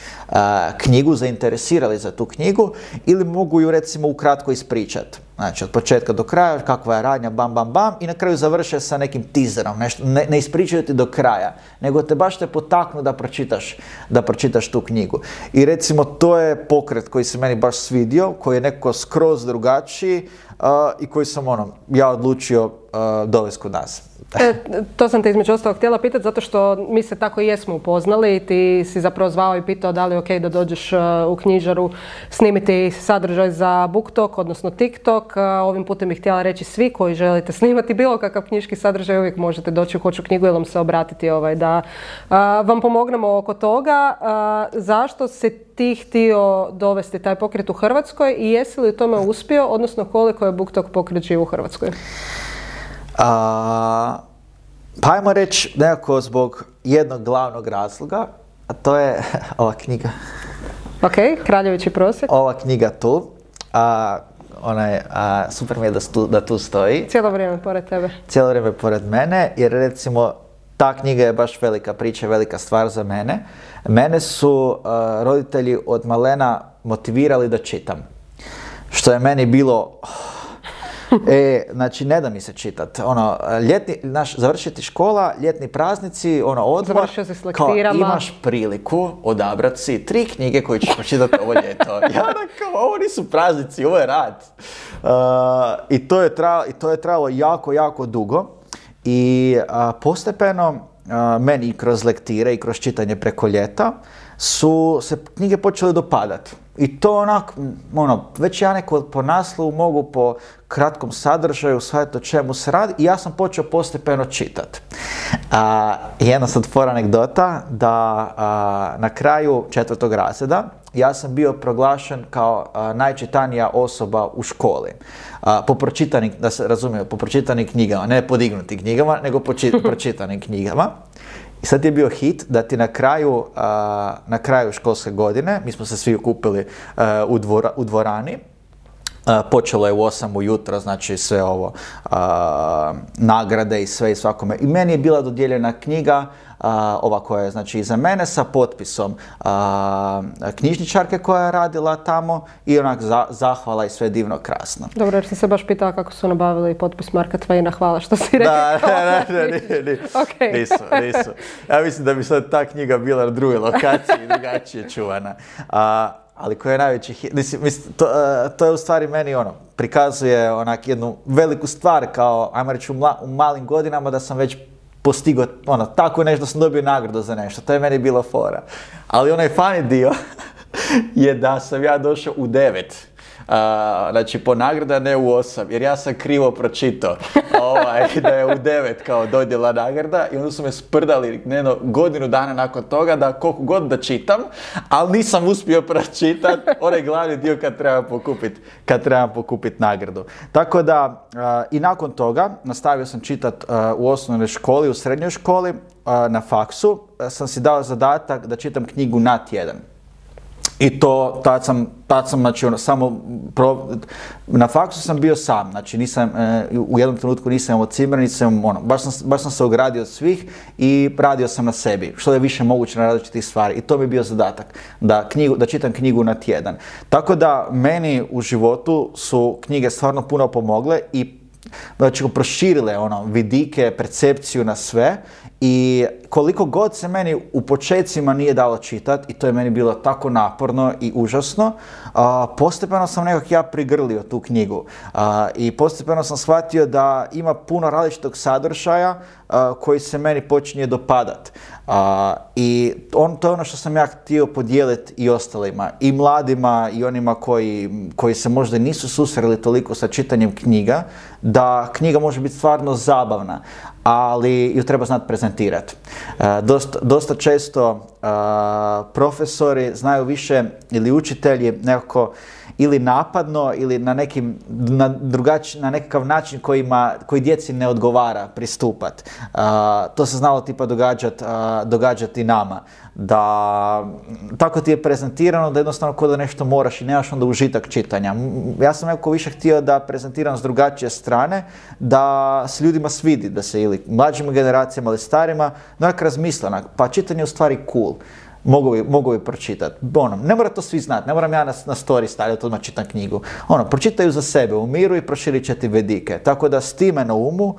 knjigu, zainteresirali za tu knjigu, ili mogu ju recimo ukratko ispričati. Znači, od početka do kraja, kakva je radnja, bam, bam, bam, i na kraju završe sa nekim teaserom, nešto, ne, ne ispričaju ti do kraja, nego te baš te potaknu da pročitaš, da pročitaš tu knjigu. I recimo, to je pokret koji se meni baš svidio, koji je neko skroz drugačiji uh, i koji sam, ono, ja odlučio kod nas. E, to sam te između ostalog htjela pitati zato što mi se tako i jesmo upoznali i ti si zapravo zvao i pitao da li je ok da dođeš e, u knjižaru snimiti sadržaj za BookTok, odnosno TikTok. E, ovim putem bih htjela reći svi koji želite snimati bilo kakav knjiški sadržaj uvijek možete doći u Hoću knjigu ili vam se obratiti ovaj, da vam pomognemo oko toga. Zašto se ti htio dovesti taj pokret u Hrvatskoj i jesi li u tome uspio, odnosno koliko je BookTok pokret živ u Hrvatskoj? A, pa ajmo reći nekako zbog jednog glavnog razloga, a to je <laughs> ova knjiga. Ok, Kraljevići prosjek. Ova knjiga tu. A, ona je, a, super mi je da, stu, da tu stoji. Cijelo vrijeme pored tebe. Cijelo vrijeme pored mene, jer recimo ta knjiga je baš velika priča, velika stvar za mene. Mene su roditelji od malena motivirali da čitam. Što je meni bilo, <laughs> E, znači ne da mi se čitat. Ono, ljetni, naš, završiti škola, ljetni praznici, ono, odmor. se kao, imaš priliku odabrati si tri knjige koje ćeš pročitati ovo ljeto. <laughs> Ja kao, ovo nisu praznici, ovo je rad. Uh, i, to je trajalo, I to je trajalo jako, jako dugo. I postepeno meni kroz lektire i kroz čitanje preko ljeta su se knjige počele dopadati. I to onak, ono, već ja neko po naslovu mogu po kratkom sadržaju shvatiti o čemu se radi i ja sam počeo postepeno čitati. jedna sad for anegdota da na kraju četvrtog razreda ja sam bio proglašen kao najčitanija osoba u školi. po pročitanim, da se razumije, po pročitanim knjigama, ne podignutim knjigama, nego po <laughs> pročitanim knjigama. I sad je bio hit da ti na kraju, na kraju školske godine, mi smo se svi okupili u, u dvorani, počelo je u 8 ujutro, znači sve ovo, nagrade i sve i svakome. I meni je bila dodijeljena knjiga ova koja je znači iza mene sa potpisom knjižničarke koja je radila tamo i onak zahvala i sve divno krasno. Dobro, jer sam se baš pitala kako su nabavili potpis Marka Twaina, hvala što si rekao. Da, ne, ne, ne, nisu, nisu. Ja mislim da bi sad ta knjiga bila na drugoj lokaciji drugačije čuvana. ali koja je najveći hit, mislim, to, to, je u stvari meni ono, prikazuje onak jednu veliku stvar kao, ajmo reći u malim godinama da sam već postigao, ono, tako nešto sam dobio nagradu za nešto, to je meni bilo fora. Ali onaj funny dio <laughs> je da sam ja došao u devet znači po nagrada ne u osam, jer ja sam krivo pročitao <laughs> ovaj, da je u devet kao dodjela nagrada i onda su me sprdali neno, godinu dana nakon toga da koliko god da čitam, ali nisam uspio pročitati onaj glavni dio kad trebam pokupiti kad trebam pokupit nagradu. Tako da i nakon toga nastavio sam čitati u osnovnoj školi, u srednjoj školi, na faksu sam si dao zadatak da čitam knjigu na tjedan. I to, tad sam, tad sam znači, ono, samo, na faksu sam bio sam, znači nisam, e, u jednom trenutku nisam imao cimer, nisam, ono, baš sam, baš sam se ogradio od svih i radio sam na sebi, što je više moguće na različitih stvari i to mi je bio zadatak, da, knjigu, da čitam knjigu na tjedan. Tako da meni u životu su knjige stvarno puno pomogle i znači proširile ono vidike, percepciju na sve i koliko god se meni u počecima nije dalo čitati i to je meni bilo tako naporno i užasno, postepeno sam nekak ja prigrlio tu knjigu i postepeno sam shvatio da ima puno različitog sadržaja koji se meni počinje dopadat. I on, to je ono što sam ja htio podijeliti i ostalima, i mladima i onima koji, koji se možda nisu susreli toliko sa čitanjem knjiga, da knjiga može biti stvarno zabavna ali ju treba znati prezentirati. E, dosta, dosta često profesori znaju više ili učitelji nekako ili napadno ili na nekim na drugač, na nekakav način kojima, koji djeci ne odgovara pristupat. to se znalo tipa događati događati nama. Da tako ti je prezentirano da jednostavno kod da nešto moraš i nemaš onda užitak čitanja. Ja sam nekako više htio da prezentiram s drugačije strane, da se ljudima svidi, da se ili mlađim generacijama ili starima, onak razmislenak, pa čitanje je u stvari cool mogu mogu pročitati. Ono, ne mora to svi znati, ne moram ja na, na story stavljati odmah čitam knjigu. Ono, pročitaju za sebe u miru i proširit će ti vedike. Tako da s time na umu uh,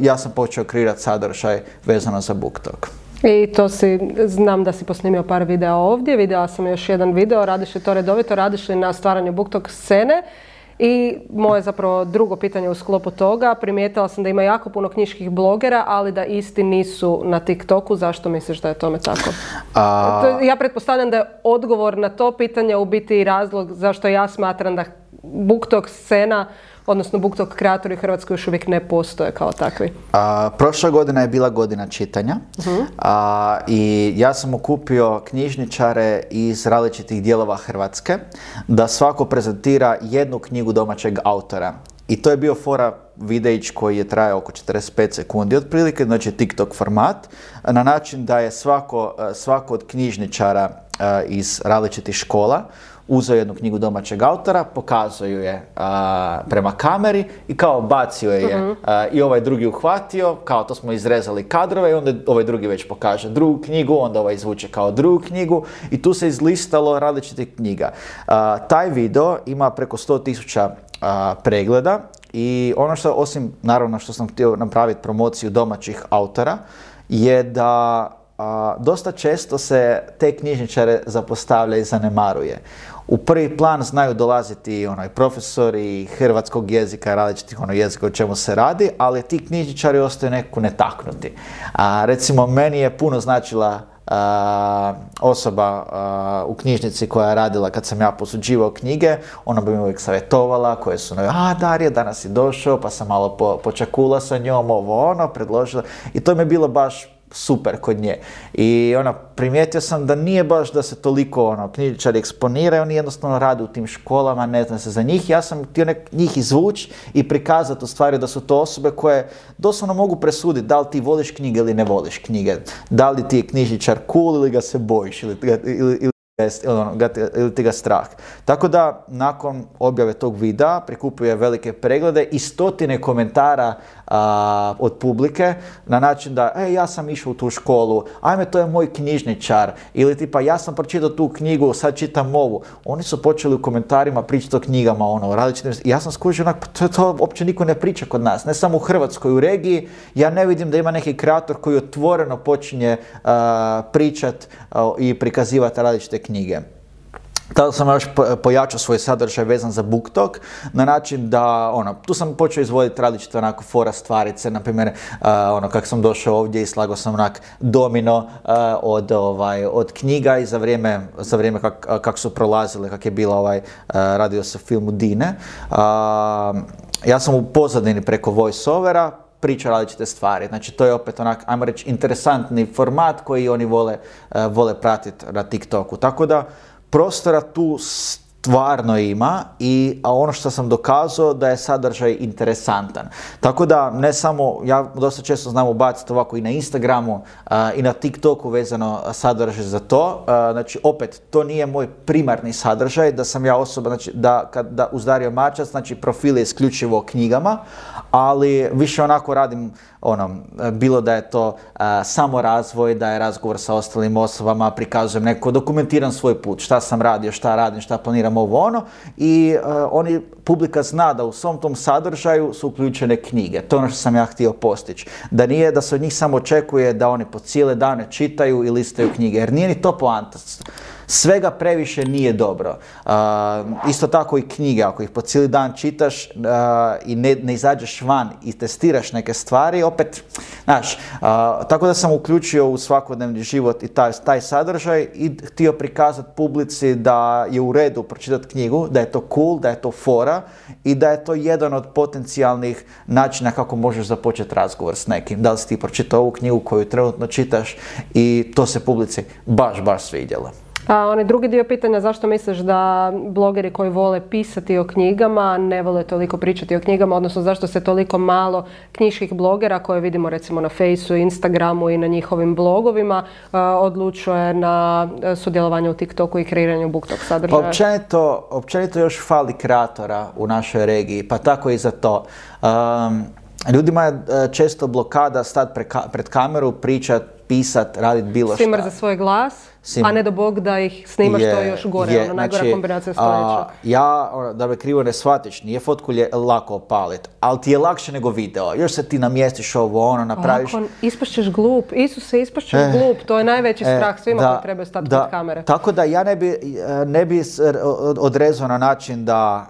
ja sam počeo kreirati sadržaj vezano za BookTok. I to si, znam da si posnimio par videa ovdje, vidjela sam još jedan video, radiš li to redovito, radiš li na stvaranju BookTok scene i moje zapravo drugo pitanje u sklopu toga, primijetila sam da ima jako puno knjiških blogera, ali da isti nisu na TikToku. Zašto misliš da je tome tako? Ja pretpostavljam da je odgovor na to pitanje u biti razlog zašto ja smatram da BookTok scena odnosno BookTok kreatori u Hrvatskoj još uvijek ne postoje kao takvi? A, prošla godina je bila godina čitanja uh a, i ja sam okupio knjižničare iz različitih dijelova Hrvatske da svako prezentira jednu knjigu domaćeg autora. I to je bio fora videić koji je trajao oko 45 sekundi otprilike, znači TikTok format, na način da je svako, svako od knjižničara iz različitih škola uzeo jednu knjigu domaćeg autora, pokazao ju je prema kameri i kao bacio je mhm. i ovaj drugi uhvatio, kao to smo izrezali kadrove i onda ovaj drugi već pokaže drugu knjigu, onda ovaj izvuče kao drugu knjigu i tu se izlistalo različitih knjiga. taj video ima preko 100.000 pregleda i ono što, osim naravno što sam htio napraviti promociju domaćih autora, je da dosta često se te knjižničare zapostavlja i zanemaruje u prvi plan znaju dolaziti onaj profesori hrvatskog jezika, različitih ono jezika o čemu se radi, ali ti knjižničari ostaju nekako netaknuti. A, recimo, meni je puno značila osoba u knjižnici koja je radila kad sam ja posuđivao knjige, ona bi mi uvijek savjetovala, koje su, a Darija, danas si došao, pa sam malo po, počakula sa njom, ovo ono, predložila i to mi je bilo baš super kod nje. I ona, primijetio sam da nije baš da se toliko ono, knjižničari eksponiraju, oni jednostavno rade u tim školama, ne zna se za njih. Ja sam htio nek, njih izvući i prikazati u stvari da su to osobe koje doslovno mogu presuditi da li ti voliš knjige ili ne voliš knjige. Da li ti je knjižničar cool ili ga se bojiš ili, ili, ili ono, ili ti ga strah. Tako da, nakon objave tog videa prikupuje velike preglede i stotine komentara od publike na način da, e, ja sam išao u tu školu, ajme, to je moj knjižničar, ili tipa, ja sam pročitao tu knjigu, sad čitam ovu. Oni su počeli u komentarima pričati o knjigama, ono, različitim, ja sam skužio, onak, pa to, to uopće niko ne priča kod nas, ne samo u Hrvatskoj, u regiji, ja ne vidim da ima neki kreator koji otvoreno počinje pričat i prikazivati različite knjige. Tada sam još pojačao svoj sadržaj vezan za BookTok na način da, ono, tu sam počeo izvoditi različite onako fora stvarice, na primjer, ono, kako sam došao ovdje i slagao sam onak domino od, ovaj, od knjiga i za vrijeme, za vrijeme kako kak su prolazile, kak je bila ovaj, radio se filmu Dine. ja sam u pozadini preko voice-overa priča različite stvari. Znači to je opet onak, ajmo reći, interesantni format koji oni vole, vole pratiti na TikToku. Tako da, prostora tu stvarno ima i a ono što sam dokazao da je sadržaj interesantan. Tako da ne samo, ja dosta često znam ubaciti ovako i na Instagramu i na TikToku vezano sadržaj za to. znači opet, to nije moj primarni sadržaj, da sam ja osoba, znači da, kad, da uz Mačac, znači profil je isključivo o knjigama, ali više onako radim ono, bilo da je to samo razvoj, da je razgovor sa ostalim osobama, prikazujem neko, dokumentiram svoj put, šta sam radio, šta radim, šta planiram ovo ono i oni, publika zna da u svom tom sadržaju su uključene knjige. To je ono što sam ja htio postići. Da nije da se od njih samo očekuje da oni po cijele dane čitaju i listaju knjige, jer nije ni to poanta. Svega previše nije dobro. isto tako i knjige, ako ih po cijeli dan čitaš i ne, ne izađeš van i testiraš neke stvari, opet, znaš, tako da sam uključio u svakodnevni život i taj, taj sadržaj i htio prikazati publici da je u redu pročitati knjigu, da je to cool, da je to fora i da je to jedan od potencijalnih načina kako možeš započeti razgovor s nekim. Da li si ti pročitao ovu knjigu koju trenutno čitaš i to se publici baš, baš svidjelo. A onaj drugi dio pitanja, zašto misliš da blogeri koji vole pisati o knjigama ne vole toliko pričati o knjigama, odnosno zašto se toliko malo knjiških blogera koje vidimo recimo na Fejsu, Instagramu i na njihovim blogovima odlučuje na sudjelovanje u TikToku i kreiranju BookTok sadržaja? Općenito, općenito još fali kreatora u našoj regiji, pa tako i za to. ljudima je e, često blokada stati pred kameru, pričat, pisat, radit bilo šta. za svoj glas? A ne do bog da ih snimaš, je, to još gore, je, ono, najgora znači, kombinacija stoljeća. ja, ono, da me krivo ne shvatiš, nije fotku je lako opalit, ali ti je lakše nego video. Još se ti namjestiš ovo, ono, napraviš... Lako, ispašćeš glup, Isuse, ispašćeš e, glup, to je najveći e, strah svima da, koji trebaju stati da, pred kamere. Tako da ja ne bi, ne bi odrezao na način da,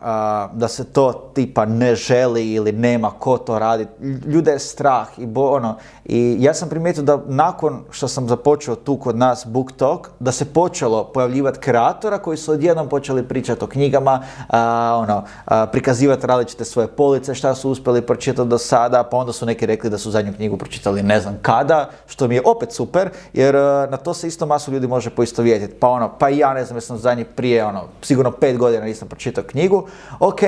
da se to tipa ne želi ili nema ko to radi. Ljude je strah i bo, ono, i ja sam primijetio da nakon što sam započeo tu kod nas BookTok, da se počelo pojavljivati kreatora koji su odjednom počeli pričati o knjigama, ono, prikazivati različite svoje police, šta su uspjeli pročitati do sada, pa onda su neki rekli da su zadnju knjigu pročitali ne znam kada, što mi je opet super, jer na to se isto masu ljudi može poistovjetiti. Pa ono, pa i ja ne znam, jesam zadnji prije, ono, sigurno pet godina nisam pročitao knjigu. Ok,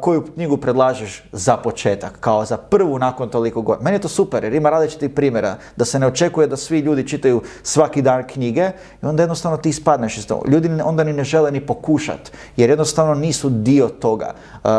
koju knjigu predlažeš za početak, kao za prvu nakon toliko godina. Meni je to super, jer ima različitih primjera, da se ne očekuje da svi ljudi čitaju svaki dan knjige, i onda jednostavno ti ispadneš iz toga. Ljudi onda ni ne žele ni pokušat, jer jednostavno nisu dio toga. Uh,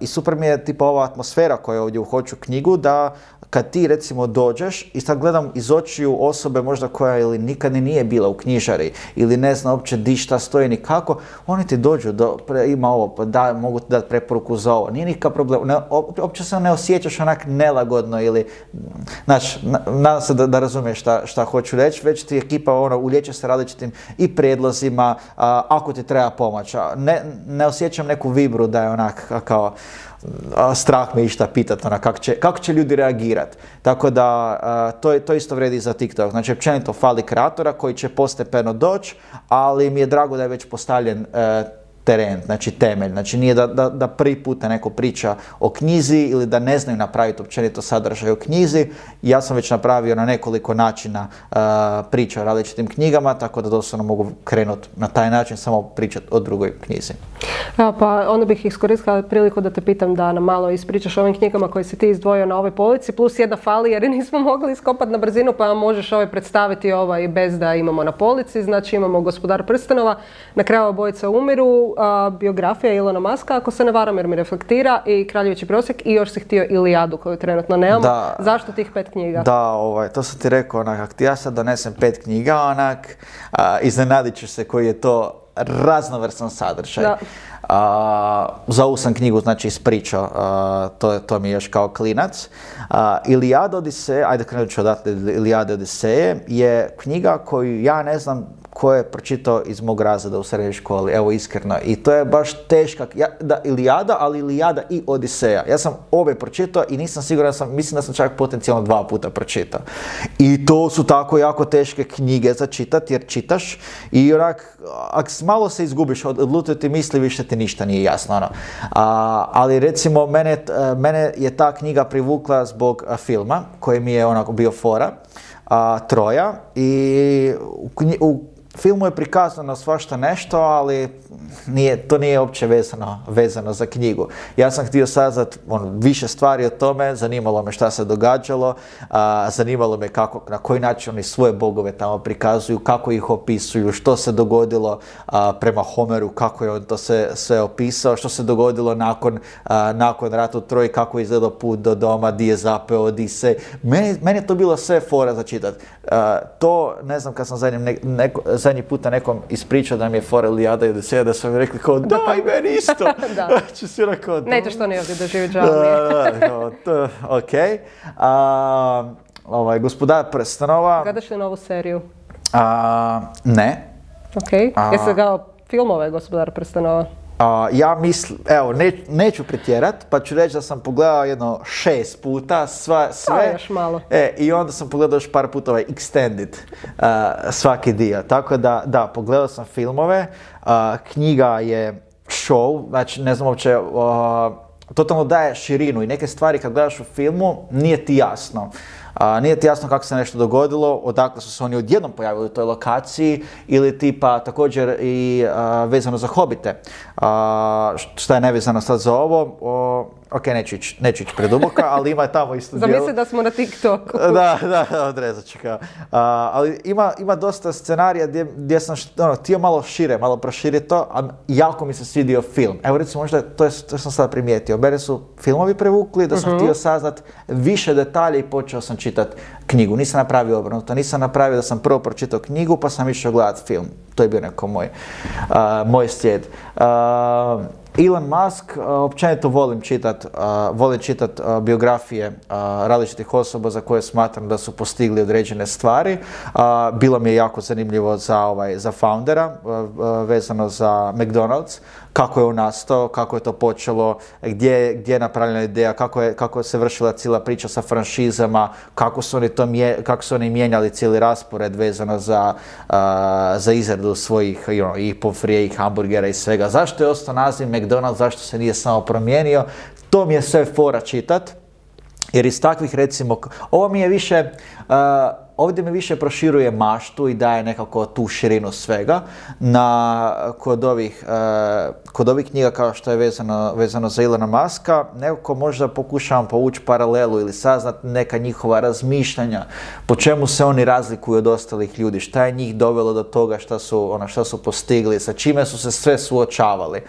I super mi je tipa ova atmosfera koja je ovdje u Hoću knjigu, da kad ti recimo dođeš i sad gledam iz očiju osobe možda koja ili nikad ni nije bila u knjižari ili ne zna uopće di šta stoji ni kako, oni ti dođu, do, ima ovo, pa da, mogu ti dati preporuku za ovo, nije nikakav problem, ne, se ne osjećaš onak nelagodno ili, znaš, nadam se da, da razumiješ šta, šta hoću reći, već ti ekipa ono, ulječe se različitim i prijedlozima, ako ti treba pomoć. Ne, ne osjećam neku vibru da je onak kao, strah me išta pitati, ona, kako će, kako će ljudi reagirati. Tako da, to, to isto vredi za TikTok. Znači, općenito fali kreatora koji će postepeno doći, ali mi je drago da je već postavljen e, teren, znači temelj. Znači nije da, da, da prvi puta neko priča o knjizi ili da ne znaju napraviti općenito sadržaj o knjizi. Ja sam već napravio na nekoliko načina uh, priča o različitim knjigama, tako da doslovno mogu krenuti na taj način samo pričati o drugoj knjizi. Ja, pa onda bih iskoristila priliku da te pitam da nam malo ispričaš o ovim knjigama koje si ti izdvojio na ovoj polici, plus jedna fali jer nismo mogli iskopati na brzinu, pa možeš ovaj predstaviti ovaj bez da imamo na polici. Znači imamo Gospodar prstenova, na kraju obojica umiru, biografija Ilona Maska, ako se ne varam jer mi reflektira, i Kraljevići prosjek i još si htio Ilijadu koju trenutno nemamo. Zašto tih pet knjiga? Da, ovaj, to sam ti rekao, onak, ako ti ja sad donesem pet knjiga, onak, iznenadit ću se koji je to raznovrsan sadržaj. Da. Za ovu sam knjigu znači ispričao, to, to mi je još kao klinac. Ilijada Odiseje, ajde krenut ću odatle Ilijada Odiseje, je knjiga koju ja ne znam ko je pročitao iz mog razreda u srednjoj školi, evo iskreno. I to je baš teška, ja, da, Ilijada, ali Ilijada i Odiseja. Ja sam obe pročitao i nisam siguran, sam, mislim da sam čak potencijalno dva puta pročitao. I to su tako jako teške knjige za čitati, jer čitaš i onak, ako malo se izgubiš od ti misli, više ti ništa nije jasno. Ono. A, ali recimo, mene, mene je ta knjiga privukla zbog filma, koji mi je onako bio fora. A, Troja i u, u filmu je prikazano svašta nešto, ali nije, to nije uopće vezano, vezano za knjigu. Ja sam htio saznat on, više stvari o tome, zanimalo me šta se događalo, a, zanimalo me kako, na koji način oni svoje bogove tamo prikazuju, kako ih opisuju, što se dogodilo prema Homeru, kako je on to sve, sve opisao, što se dogodilo nakon, nakon rata Troj, kako je izgledao put do doma, di je zapeo Odisej. Meni, meni je to bilo sve fora za čitat. to, ne znam, kad sam zadnji, neko, zadnji puta nekom ispričao da mi je fora Lijada i Odiseja, da su mi rekli kao daj <laughs> meni isto. da. <laughs> Znači si rekao Nećeš to ni ovdje doživjeti žao da, da, to, ok. ovaj, gospodar prstenova. Gledaš li novu seriju? A, ne. Ok. Jesi ga filmove Gospodar prstenova? A, ja mislim, evo, ne, neću pretjerat, pa ću reći da sam pogledao jedno šest puta sva, sve. još malo. E, I onda sam pogledao još par puta ovaj extended a, svaki dio. Tako da, da, pogledao sam filmove. A, knjiga je show, znači ne znam uopće, totalno daje širinu i neke stvari kad gledaš u filmu nije ti jasno. A, nije ti jasno kako se nešto dogodilo, odakle su se oni odjednom pojavili u toj lokaciji ili tipa također i vezano za hobite. A, šta je nevezano sad za ovo? Ok, neću ići neću preduboka, ali ima tamo isto Zamisli da smo na TikToku. <laughs> da, da, odrezat ću kao. ali ima, ima dosta scenarija gdje, gdje sam ono, htio malo šire, malo proširiti to, a jako mi se svidio film. Evo recimo možda, to, je, to sam sad primijetio, mene su filmovi prevukli, da sam uh htio saznat više detalje i počeo sam čitati knjigu. Nisam napravio obrnuto, nisam napravio da sam prvo pročitao knjigu pa sam išao gledati film. To je bio neko moj, moj slijed. Elon Musk, općenito volim čitat, volim čitat biografije različitih osoba za koje smatram da su postigli određene stvari. Bilo mi je jako zanimljivo za, ovaj, za foundera, vezano za McDonald's, kako je on nastao, kako je to počelo, gdje, gdje je napravljena ideja, kako je, kako se vršila cijela priča sa franšizama, kako su oni, to kako su oni mijenjali cijeli raspored vezano za, za izradu svojih you know, i pofrije i hamburgera i svega. Zašto je ostao naziv McDonald's, zašto se nije samo promijenio, to mi je sve fora čitat. Jer iz takvih recimo, ovo mi je više, ovdje mi više proširuje maštu i daje nekako tu širinu svega. Na, kod, ovih, kod ovih knjiga kao što je vezano, vezano za Ilona Maska, nekako možda pokušavam povući paralelu ili saznat neka njihova razmišljanja, po čemu se oni razlikuju od ostalih ljudi, šta je njih dovelo do toga šta su, ono, šta su postigli, sa čime su se sve suočavali.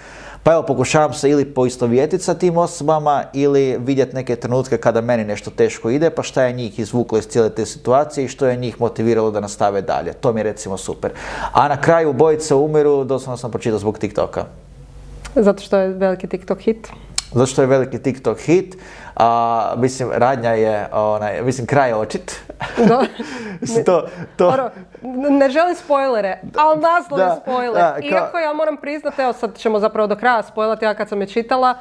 Pa evo, pokušavam se ili poistovjetiti sa tim osobama ili vidjeti neke trenutke kada meni nešto teško ide, pa šta je njih izvuklo iz cijele te situacije i što je njih motiviralo da nastave dalje. To mi je recimo super. A na kraju bojice umiru, doslovno sam pročitao zbog TikToka. Zato što je veliki TikTok hit? Zato što je veliki TikTok hit. A, mislim, radnja je, onaj, mislim, kraj očit. Da. <laughs> to, to... Ono, ne želim spoilere, ali naslov je spoiler. Iako ja moram priznati, evo sad ćemo zapravo do kraja spoilati, ja kad sam je čitala,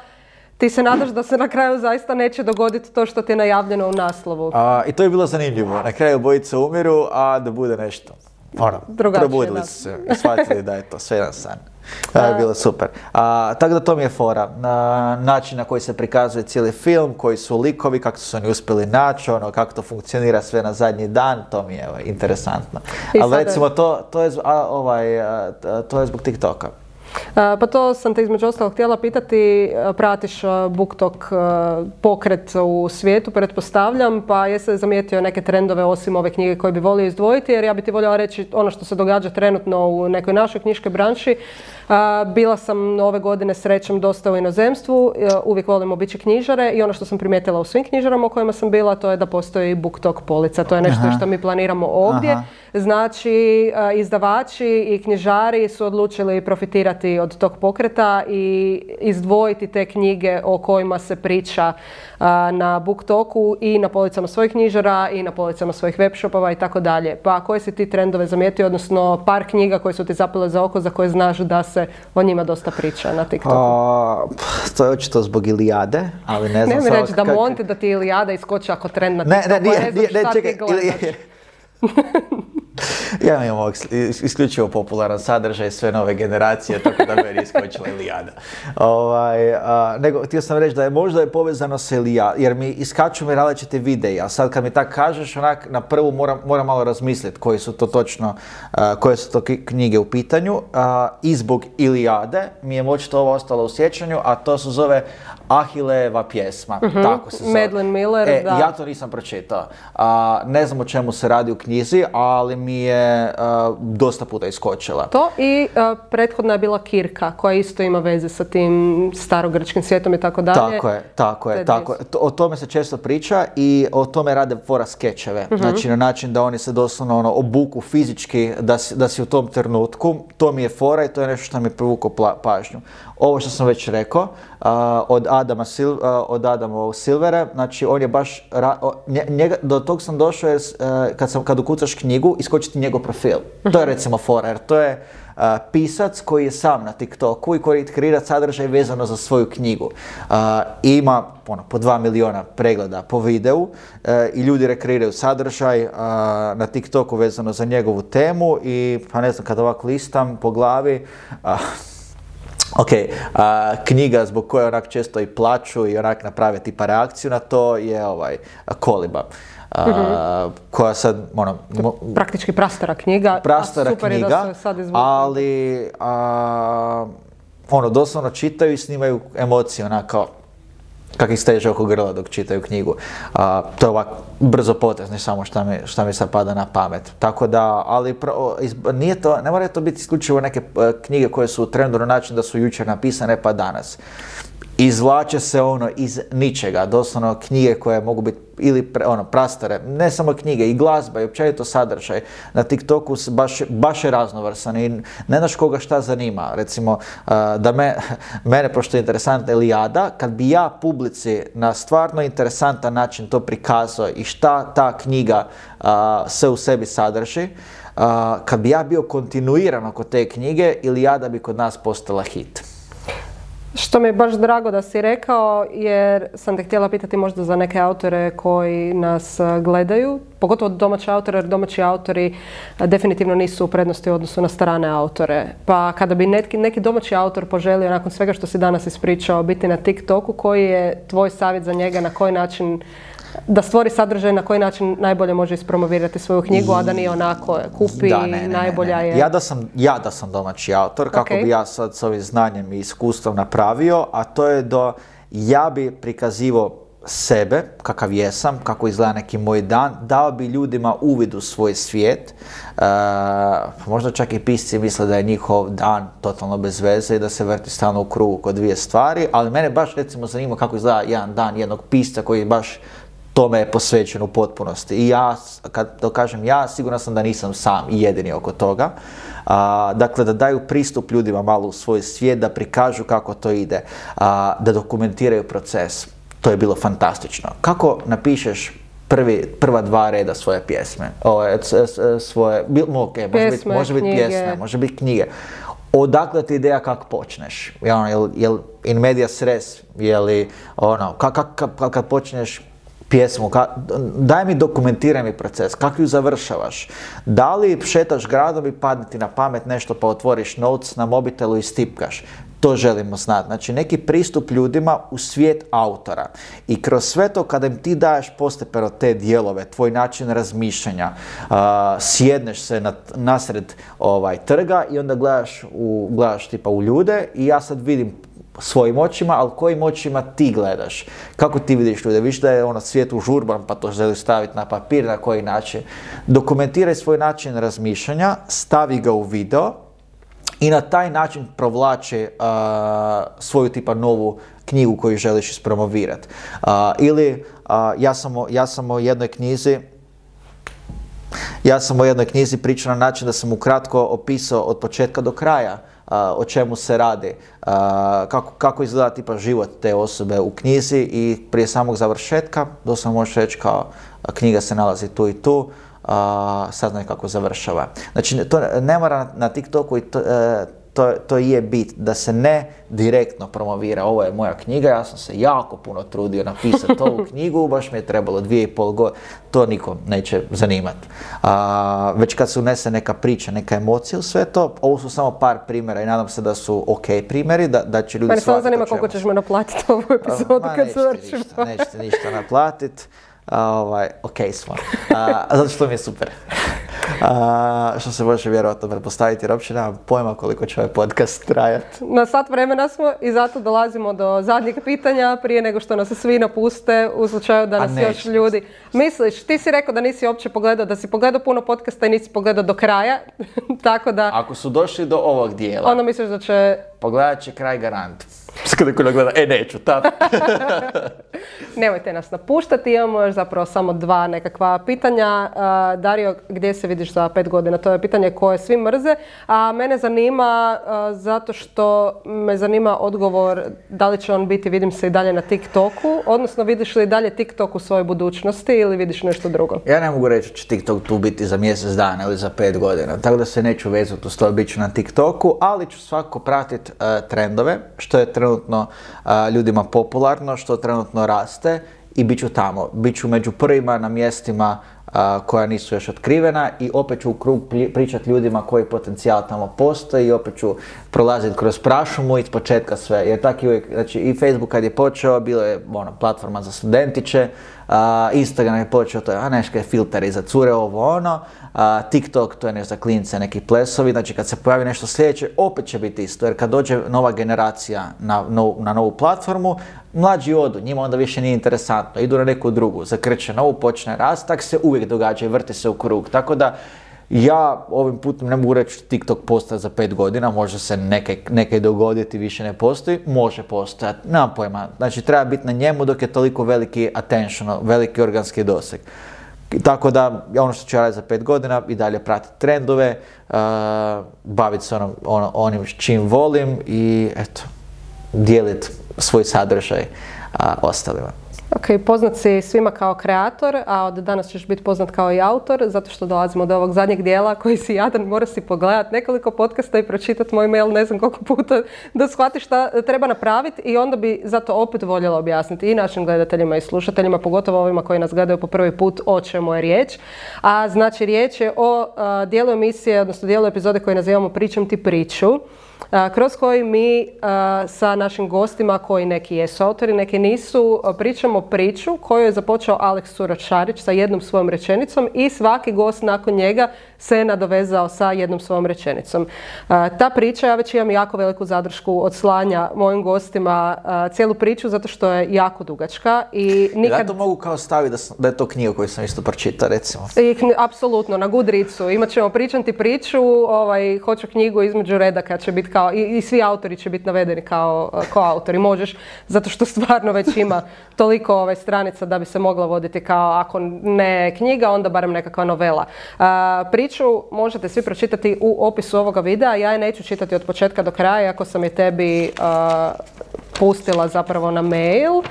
ti se nadaš da se na kraju zaista neće dogoditi to što ti je najavljeno u naslovu. A, I to je bilo zanimljivo. Na kraju bojice umiru, a da bude nešto. Ono, probudili su se i shvatili da je to sve jedan san. To je bilo super. A, tako da to mi je fora. Na, način na koji se prikazuje cijeli film, koji su likovi, kako su oni uspjeli naći, ono, kako to funkcionira sve na zadnji dan, to mi je ovaj, interesantno. Ali recimo to, to, je, ovaj, to je zbog TikToka. Pa to sam te između ostalog htjela pitati, pratiš BookTok pokret u svijetu, pretpostavljam, pa jesi zamijetio neke trendove osim ove knjige koje bi volio izdvojiti, jer ja bi ti voljela reći ono što se događa trenutno u nekoj našoj knjiškoj branši, bila sam ove godine srećem dosta u inozemstvu, e, uvijek volim obići knjižare i ono što sam primijetila u svim knjižarama u kojima sam bila to je da postoji BookTok polica. To je nešto što mi planiramo ovdje. Znači, izdavači i knjižari su odlučili profitirati od tog pokreta i izdvojiti te knjige o kojima se priča na BookToku i na policama svojih knjižara i na policama svojih webshopova i tako dalje. Pa koje si ti trendove zamijetio, odnosno par knjiga koje su ti zapale za oko za koje znaš da se o njima dosta priča na TikToku? to je očito zbog Ilijade, ali ne znam... Ne mi reći da Monte da ti Ilijada iskoči ako trend na TikToku, ne, ne, nije, ne, ne, čekaj, <laughs> <laughs> ja imam isključivo popularan sadržaj sve nove generacije, tako da meni iskočila Elijada. Ovaj, nego, htio sam reći da je možda je povezano s Elijada, jer mi iskaču mi različite videi, a sad kad mi tak kažeš, onak na prvu moram, moram malo razmisliti koji su to točno, koje su to knjige u pitanju. I zbog Ilijade mi je moći to ovo ostalo u sjećanju, a to se zove Ahileva pjesma, uh tako se zove. Madeline Miller, e, da. Ja to nisam pročitao. ne znam o čemu se radi u knjizi, ali mi je dosta puta iskočila. To i prethodna je bila Kirka, koja isto ima veze sa tim starogrčkim svijetom i tako dalje. Tako je, tako je, tako je. O tome se često priča i o tome rade fora skečeve. uh Znači na način da oni se doslovno ono, obuku fizički da si, da si u tom trenutku. To mi je fora i to je nešto što mi je privuklo pažnju. Ovo što sam već rekao, od Adama, Sil, od Adama Silvera, znači on je baš, njega, do tog sam došao jer kad, sam, kad ukucaš knjigu, iskočiti njegov profil. To je recimo fora, jer to je, pisac koji je sam na TikToku i koji kreira sadržaj vezano za svoju knjigu. Ima ono, po dva miliona pregleda po videu e, i ljudi rekreiraju sadržaj na TikToku vezano za njegovu temu i pa ne znam kad ovako listam po glavi Ok, a, knjiga zbog koje onak često i plaću i onak naprave tipa reakciju na to je ovaj Koliba. a, koja sad, ono, mo- Praktički prastara knjiga. prastara a super je knjiga, da se sad ali a, ono, doslovno čitaju i snimaju emocije, onako, kak steže oko grla dok čitaju knjigu. A, to je ovak brzo potez, ne samo šta mi, šta mi sad pada na pamet. Tako da, ali pro- o, izb- nije to, ne mora to biti isključivo neke e, knjige koje su trendu na način da su jučer napisane pa danas. Izvlače se ono iz ničega, doslovno knjige koje mogu biti ili pre- ono prastare, ne samo knjige, i glazba i općenito sadržaj na TikToku baš, baš je raznovrsan i ne znaš koga šta zanima. Recimo, a, da me, <laughs> mene, pošto je interesantna Elijada, kad bi ja publici na stvarno interesantan način to prikazao i šta ta knjiga a, sve u sebi sadrži, a, kad bi ja bio kontinuiran oko te knjige, Ilijada bi kod nas postala hit. Što mi je baš drago da si rekao, jer sam te htjela pitati možda za neke autore koji nas a, gledaju, pogotovo domaće autore, jer domaći autori a, definitivno nisu u prednosti u odnosu na strane autore. Pa kada bi neki, neki domaći autor poželio nakon svega što si danas ispričao biti na TikToku, koji je tvoj savjet za njega, na koji način da stvori sadržaj na koji način najbolje može ispromovirati svoju knjigu, a da nije onako kupi, Da, ne, ne, najbolja ne. je. Ja da sam, ja da sam domaći autor, kako Ok. bi ja sad s ovim znanjem i iskustvom napravio, a to je da ja bi prikazivao sebe, kakav jesam, kako izgleda neki moj dan, dao bi ljudima uvid u svoj svijet. E, možda čak i pisci misle da je njihov dan totalno bez veze i da se vrti stalno u krugu kod dvije stvari, ali mene baš recimo zanima kako izgleda jedan dan jednog pisca koji baš tome je posvećen u potpunosti. I ja, kad to kažem ja, siguran sam da nisam sam i jedini oko toga. A, dakle, da daju pristup ljudima malo u svoj svijet, da prikažu kako to ide, a, da dokumentiraju proces. To je bilo fantastično. Kako napišeš prvi, prva dva reda svoje pjesme? O, e, s- s- svoje, bil, mo- ok, može biti može biti pjesme, može biti knjige. Odakle ti ideja kako počneš? Jel, ono, jel, jel in medias res, je li ono, kak- kad počneš pjesmu, ka- daj mi dokumentiraj mi proces, kako ju završavaš? Da li šetaš gradom i padne ti na pamet nešto pa otvoriš notes na mobitelu i stipkaš? To želimo znati. Znači neki pristup ljudima u svijet autora. I kroz sve to kada im ti daješ postepeno te dijelove, tvoj način razmišljanja, a, sjedneš se na, nasred ovaj, trga i onda gledaš, u, gledaš tipa u ljude i ja sad vidim svojim očima, ali kojim očima ti gledaš? Kako ti vidiš ljude? Viš da je ono svijet užurban pa to želiš staviti na papir, na koji način? Dokumentiraj svoj način razmišljanja, stavi ga u video i na taj način provlači a, svoju tipa novu knjigu koju želiš ispromovirati. A, ili a, ja, sam o, ja sam jednoj knjizi ja sam o jednoj knjizi pričao na način da sam ukratko opisao od početka do kraja o čemu se radi, kako, kako izgleda tipa život te osobe u knjizi i prije samog završetka, doslovno možeš reći kao knjiga se nalazi tu i tu, saznaj kako završava. Znači to ne mora na, TikToku i e, to, to je bit, da se ne direktno promovira, ovo je moja knjiga, ja sam se jako puno trudio napisati ovu <laughs> knjigu, baš mi je trebalo dvije i pol godine, to nikom neće zanimati. A, već kad se unese neka priča, neka emocija u sve to, ovo su samo par primjera i nadam se da su ok primjeri, da, da će ljudi Mene samo shvatiti zanima o čemu koliko ćeš me naplatiti ovu epizodu kad nećete završimo. Ništa, nećete ništa naplatit. Ovaj, ok smo. A, zato što mi je super. A, što se može vjerojatno pretpostaviti jer uopće nemam pojma koliko će ovaj podcast trajati. Na sat vremena smo i zato dolazimo do zadnjeg pitanja prije nego što nas svi napuste u slučaju da nas još ljudi... Misliš, ti si rekao da nisi uopće pogledao, da si pogledao puno podcasta i nisi pogledao do kraja, <laughs> tako da Ako su došli do ovog dijela, onda misliš da će... pogledat će kraj garant. Kada ko gleda, e neću, tap. <laughs> Nemojte nas napuštati, imamo još zapravo samo dva nekakva pitanja. Dario, gdje se vidiš za pet godina? To je pitanje koje svi mrze, a mene zanima zato što me zanima odgovor da li će on biti, vidim se i dalje na TikToku, odnosno vidiš li dalje TikTok u svojoj budućnosti ili vidiš nešto drugo? Ja ne mogu reći da će TikTok tu biti za mjesec dana ili za pet godina, tako da se neću vezati uz to, bit ću na TikToku, ali ću svako pratiti e, trendove, što je trenutno e, ljudima popularno, što trenutno raste i bit ću tamo. Bit ću među prvima na mjestima koja nisu još otkrivena i opet ću u krug pričati ljudima koji potencijal tamo postoji i opet ću prolaziti kroz prašumu i početka sve. Jer tako uvijek, znači i Facebook kad je počeo, bilo je ono, platforma za studentiće, Instagram je počeo, to a neške filteri za cure, ovo ono, TikTok, to je ne za klince, neki plesovi, znači kad se pojavi nešto sljedeće, opet će biti isto, jer kad dođe nova generacija na, na novu platformu, mlađi odu, njima onda više nije interesantno, idu na neku drugu, zakreće novu, počne rast, tak se uvijek događa i vrti se u krug. Tako da ja ovim putem ne mogu reći TikTok postoje za pet godina, može se neke, neke dogoditi, više ne postoji, može postojati, nemam pojma. Znači treba biti na njemu dok je toliko veliki attention, veliki organski doseg. Tako da, ono što ću raditi za pet godina i dalje pratiti trendove, uh, baviti se onom, ono, onim čim volim i eto, dijeliti svoj sadržaj ostalima. Ok, poznat si svima kao kreator, a od danas ćeš biti poznat kao i autor, zato što dolazimo do ovog zadnjeg dijela koji si jadan, mora si pogledat nekoliko podcasta i pročitati moj mail ne znam koliko puta da shvatiš šta treba napraviti i onda bi zato opet voljela objasniti i našim gledateljima i slušateljima, pogotovo ovima koji nas gledaju po prvi put o čemu je riječ. A znači riječ je o dijelu emisije, odnosno dijelu epizode koje nazivamo Pričam ti priču kroz koji mi sa našim gostima koji neki jesu autori, neki nisu, pričamo priču koju je započeo Aleks Suračarić sa jednom svojom rečenicom i svaki gost nakon njega se nadovezao sa jednom svojom rečenicom. Ta priča, ja već imam jako veliku zadršku od slanja mojim gostima cijelu priču zato što je jako dugačka i nikad... Ja to mogu kao staviti da, je to knjiga koju sam isto pročitao recimo. I, apsolutno, na Goodreadsu. Imat ćemo pričati priču, ovaj, hoću knjigu između redaka, će biti kao, i, i, svi autori će biti navedeni kao, autori. Možeš, zato što stvarno već ima toliko ovaj, stranica da bi se mogla voditi kao, ako ne knjiga, onda barem nekakva novela. priča priču možete svi pročitati u opisu ovoga videa. Ja je neću čitati od početka do kraja, ako sam je tebi pustila zapravo na mail.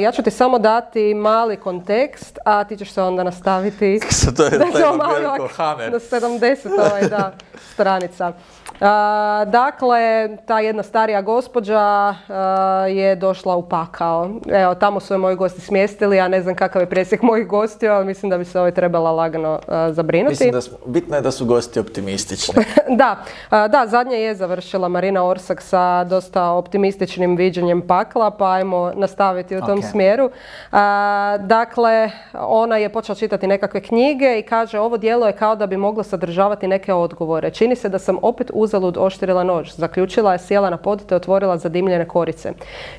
ja ću ti samo dati mali kontekst, a ti ćeš se onda nastaviti. <laughs> to je <laughs> da na 70 ovaj, da, <laughs> stranica dakle, ta jedna starija gospođa je došla u pakao. Evo, tamo su je moji gosti smjestili, ja ne znam kakav je presjek mojih gostiju, ali mislim da bi se ovaj trebala lagano zabrinuti. Mislim da smo, bitno je da su gosti optimistični. <laughs> da, da, zadnja je završila Marina Orsak sa dosta optimističnim viđenjem pakla, pa ajmo nastaviti u tom smjeru. dakle, ona je počela čitati nekakve knjige i kaže ovo dijelo je kao da bi moglo sadržavati neke odgovore. Čini se da sam opet uz uzalud oštrila nož. Zaključila je, sjela na pod te otvorila zadimljene korice.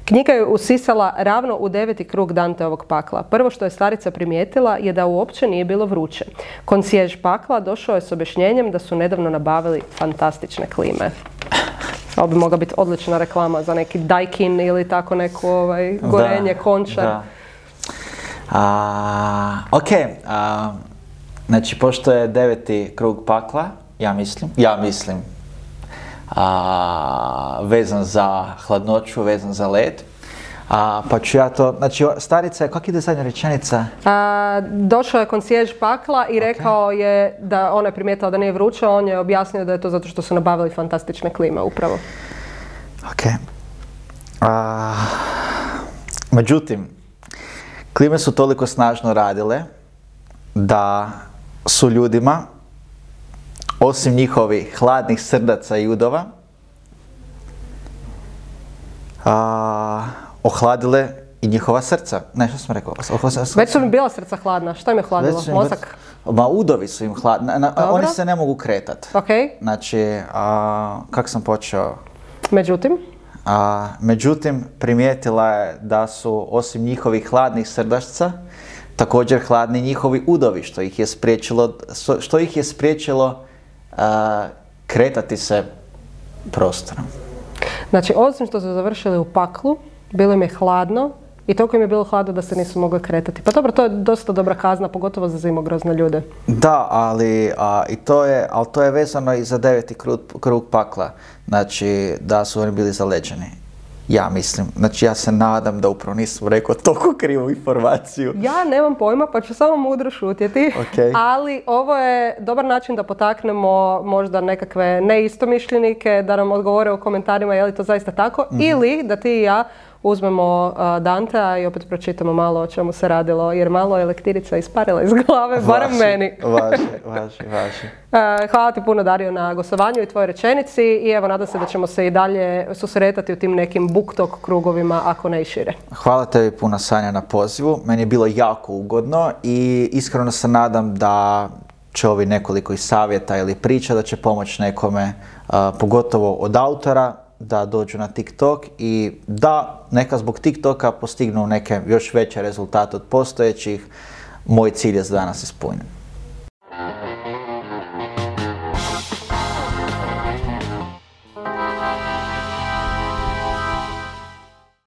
Knjiga je usisala ravno u deveti krug Danteovog pakla. Prvo što je starica primijetila je da uopće nije bilo vruće. Koncijež pakla došao je s objašnjenjem da su nedavno nabavili fantastične klime. Ovo bi mogla biti odlična reklama za neki Daikin ili tako neko ovaj, gorenje, končar. Da. ok, znači pošto je deveti krug pakla, ja mislim, ja mislim, a, vezan za hladnoću, vezan za led. A, pa ću ja to, znači starica, kak ide zadnja rečenica? A, došao je koncijež pakla i rekao je da ona je primijetila da nije vruće, on je objasnio da je to zato što su nabavili fantastične klime upravo. Ok. međutim, klime su toliko snažno radile da su ljudima osim njihovih hladnih srdaca i udova, a, ohladile i njihova srca. Ne, što sam rekao? Već su mi bila srca hladna. Što im je hladilo? Mozak? Ma udovi su im hladni. Oni se ne mogu kretati. Ok. Znači, a, kak sam počeo? Međutim? A, međutim, primijetila je da su osim njihovih hladnih srdašca, također hladni njihovi udovi, što ih je spriječilo, što ih je spriječilo kretati se prostorom. Znači, osim što su završili u paklu, bilo im je hladno i toliko im je bilo hladno da se nisu mogli kretati. Pa dobro, to je dosta dobra kazna, pogotovo za zimogrozne ljude. Da, ali a, i to je, ali to je vezano i za deveti krug, krug pakla. Znači, da su oni bili zaleđeni. Ja mislim. Znači, ja se nadam da upravo nisam rekao toliko krivu informaciju. Ja nemam pojma, pa ću samo mudro šutjeti. Ok. Ali ovo je dobar način da potaknemo možda nekakve neistomišljenike, da nam odgovore u komentarima je li to zaista tako. Mhm. Ili da ti i ja uzmemo a, Dantea i opet pročitamo malo o čemu se radilo, jer malo je lektirica isparila iz glave, barem meni. Važi, važi, važi. E, Hvala ti puno Dario na gostovanju i tvojoj rečenici i evo nadam se da ćemo se i dalje susretati u tim nekim buktok krugovima ako ne i šire. Hvala tebi puno Sanja na pozivu. Meni je bilo jako ugodno i iskreno se nadam da će ovi nekoliko i savjeta ili priča da će pomoći nekome, pogotovo od autora, da dođu na TikTok i da neka zbog TikToka postignu neke još veće rezultate od postojećih. Moj cilj je za danas ispunjen.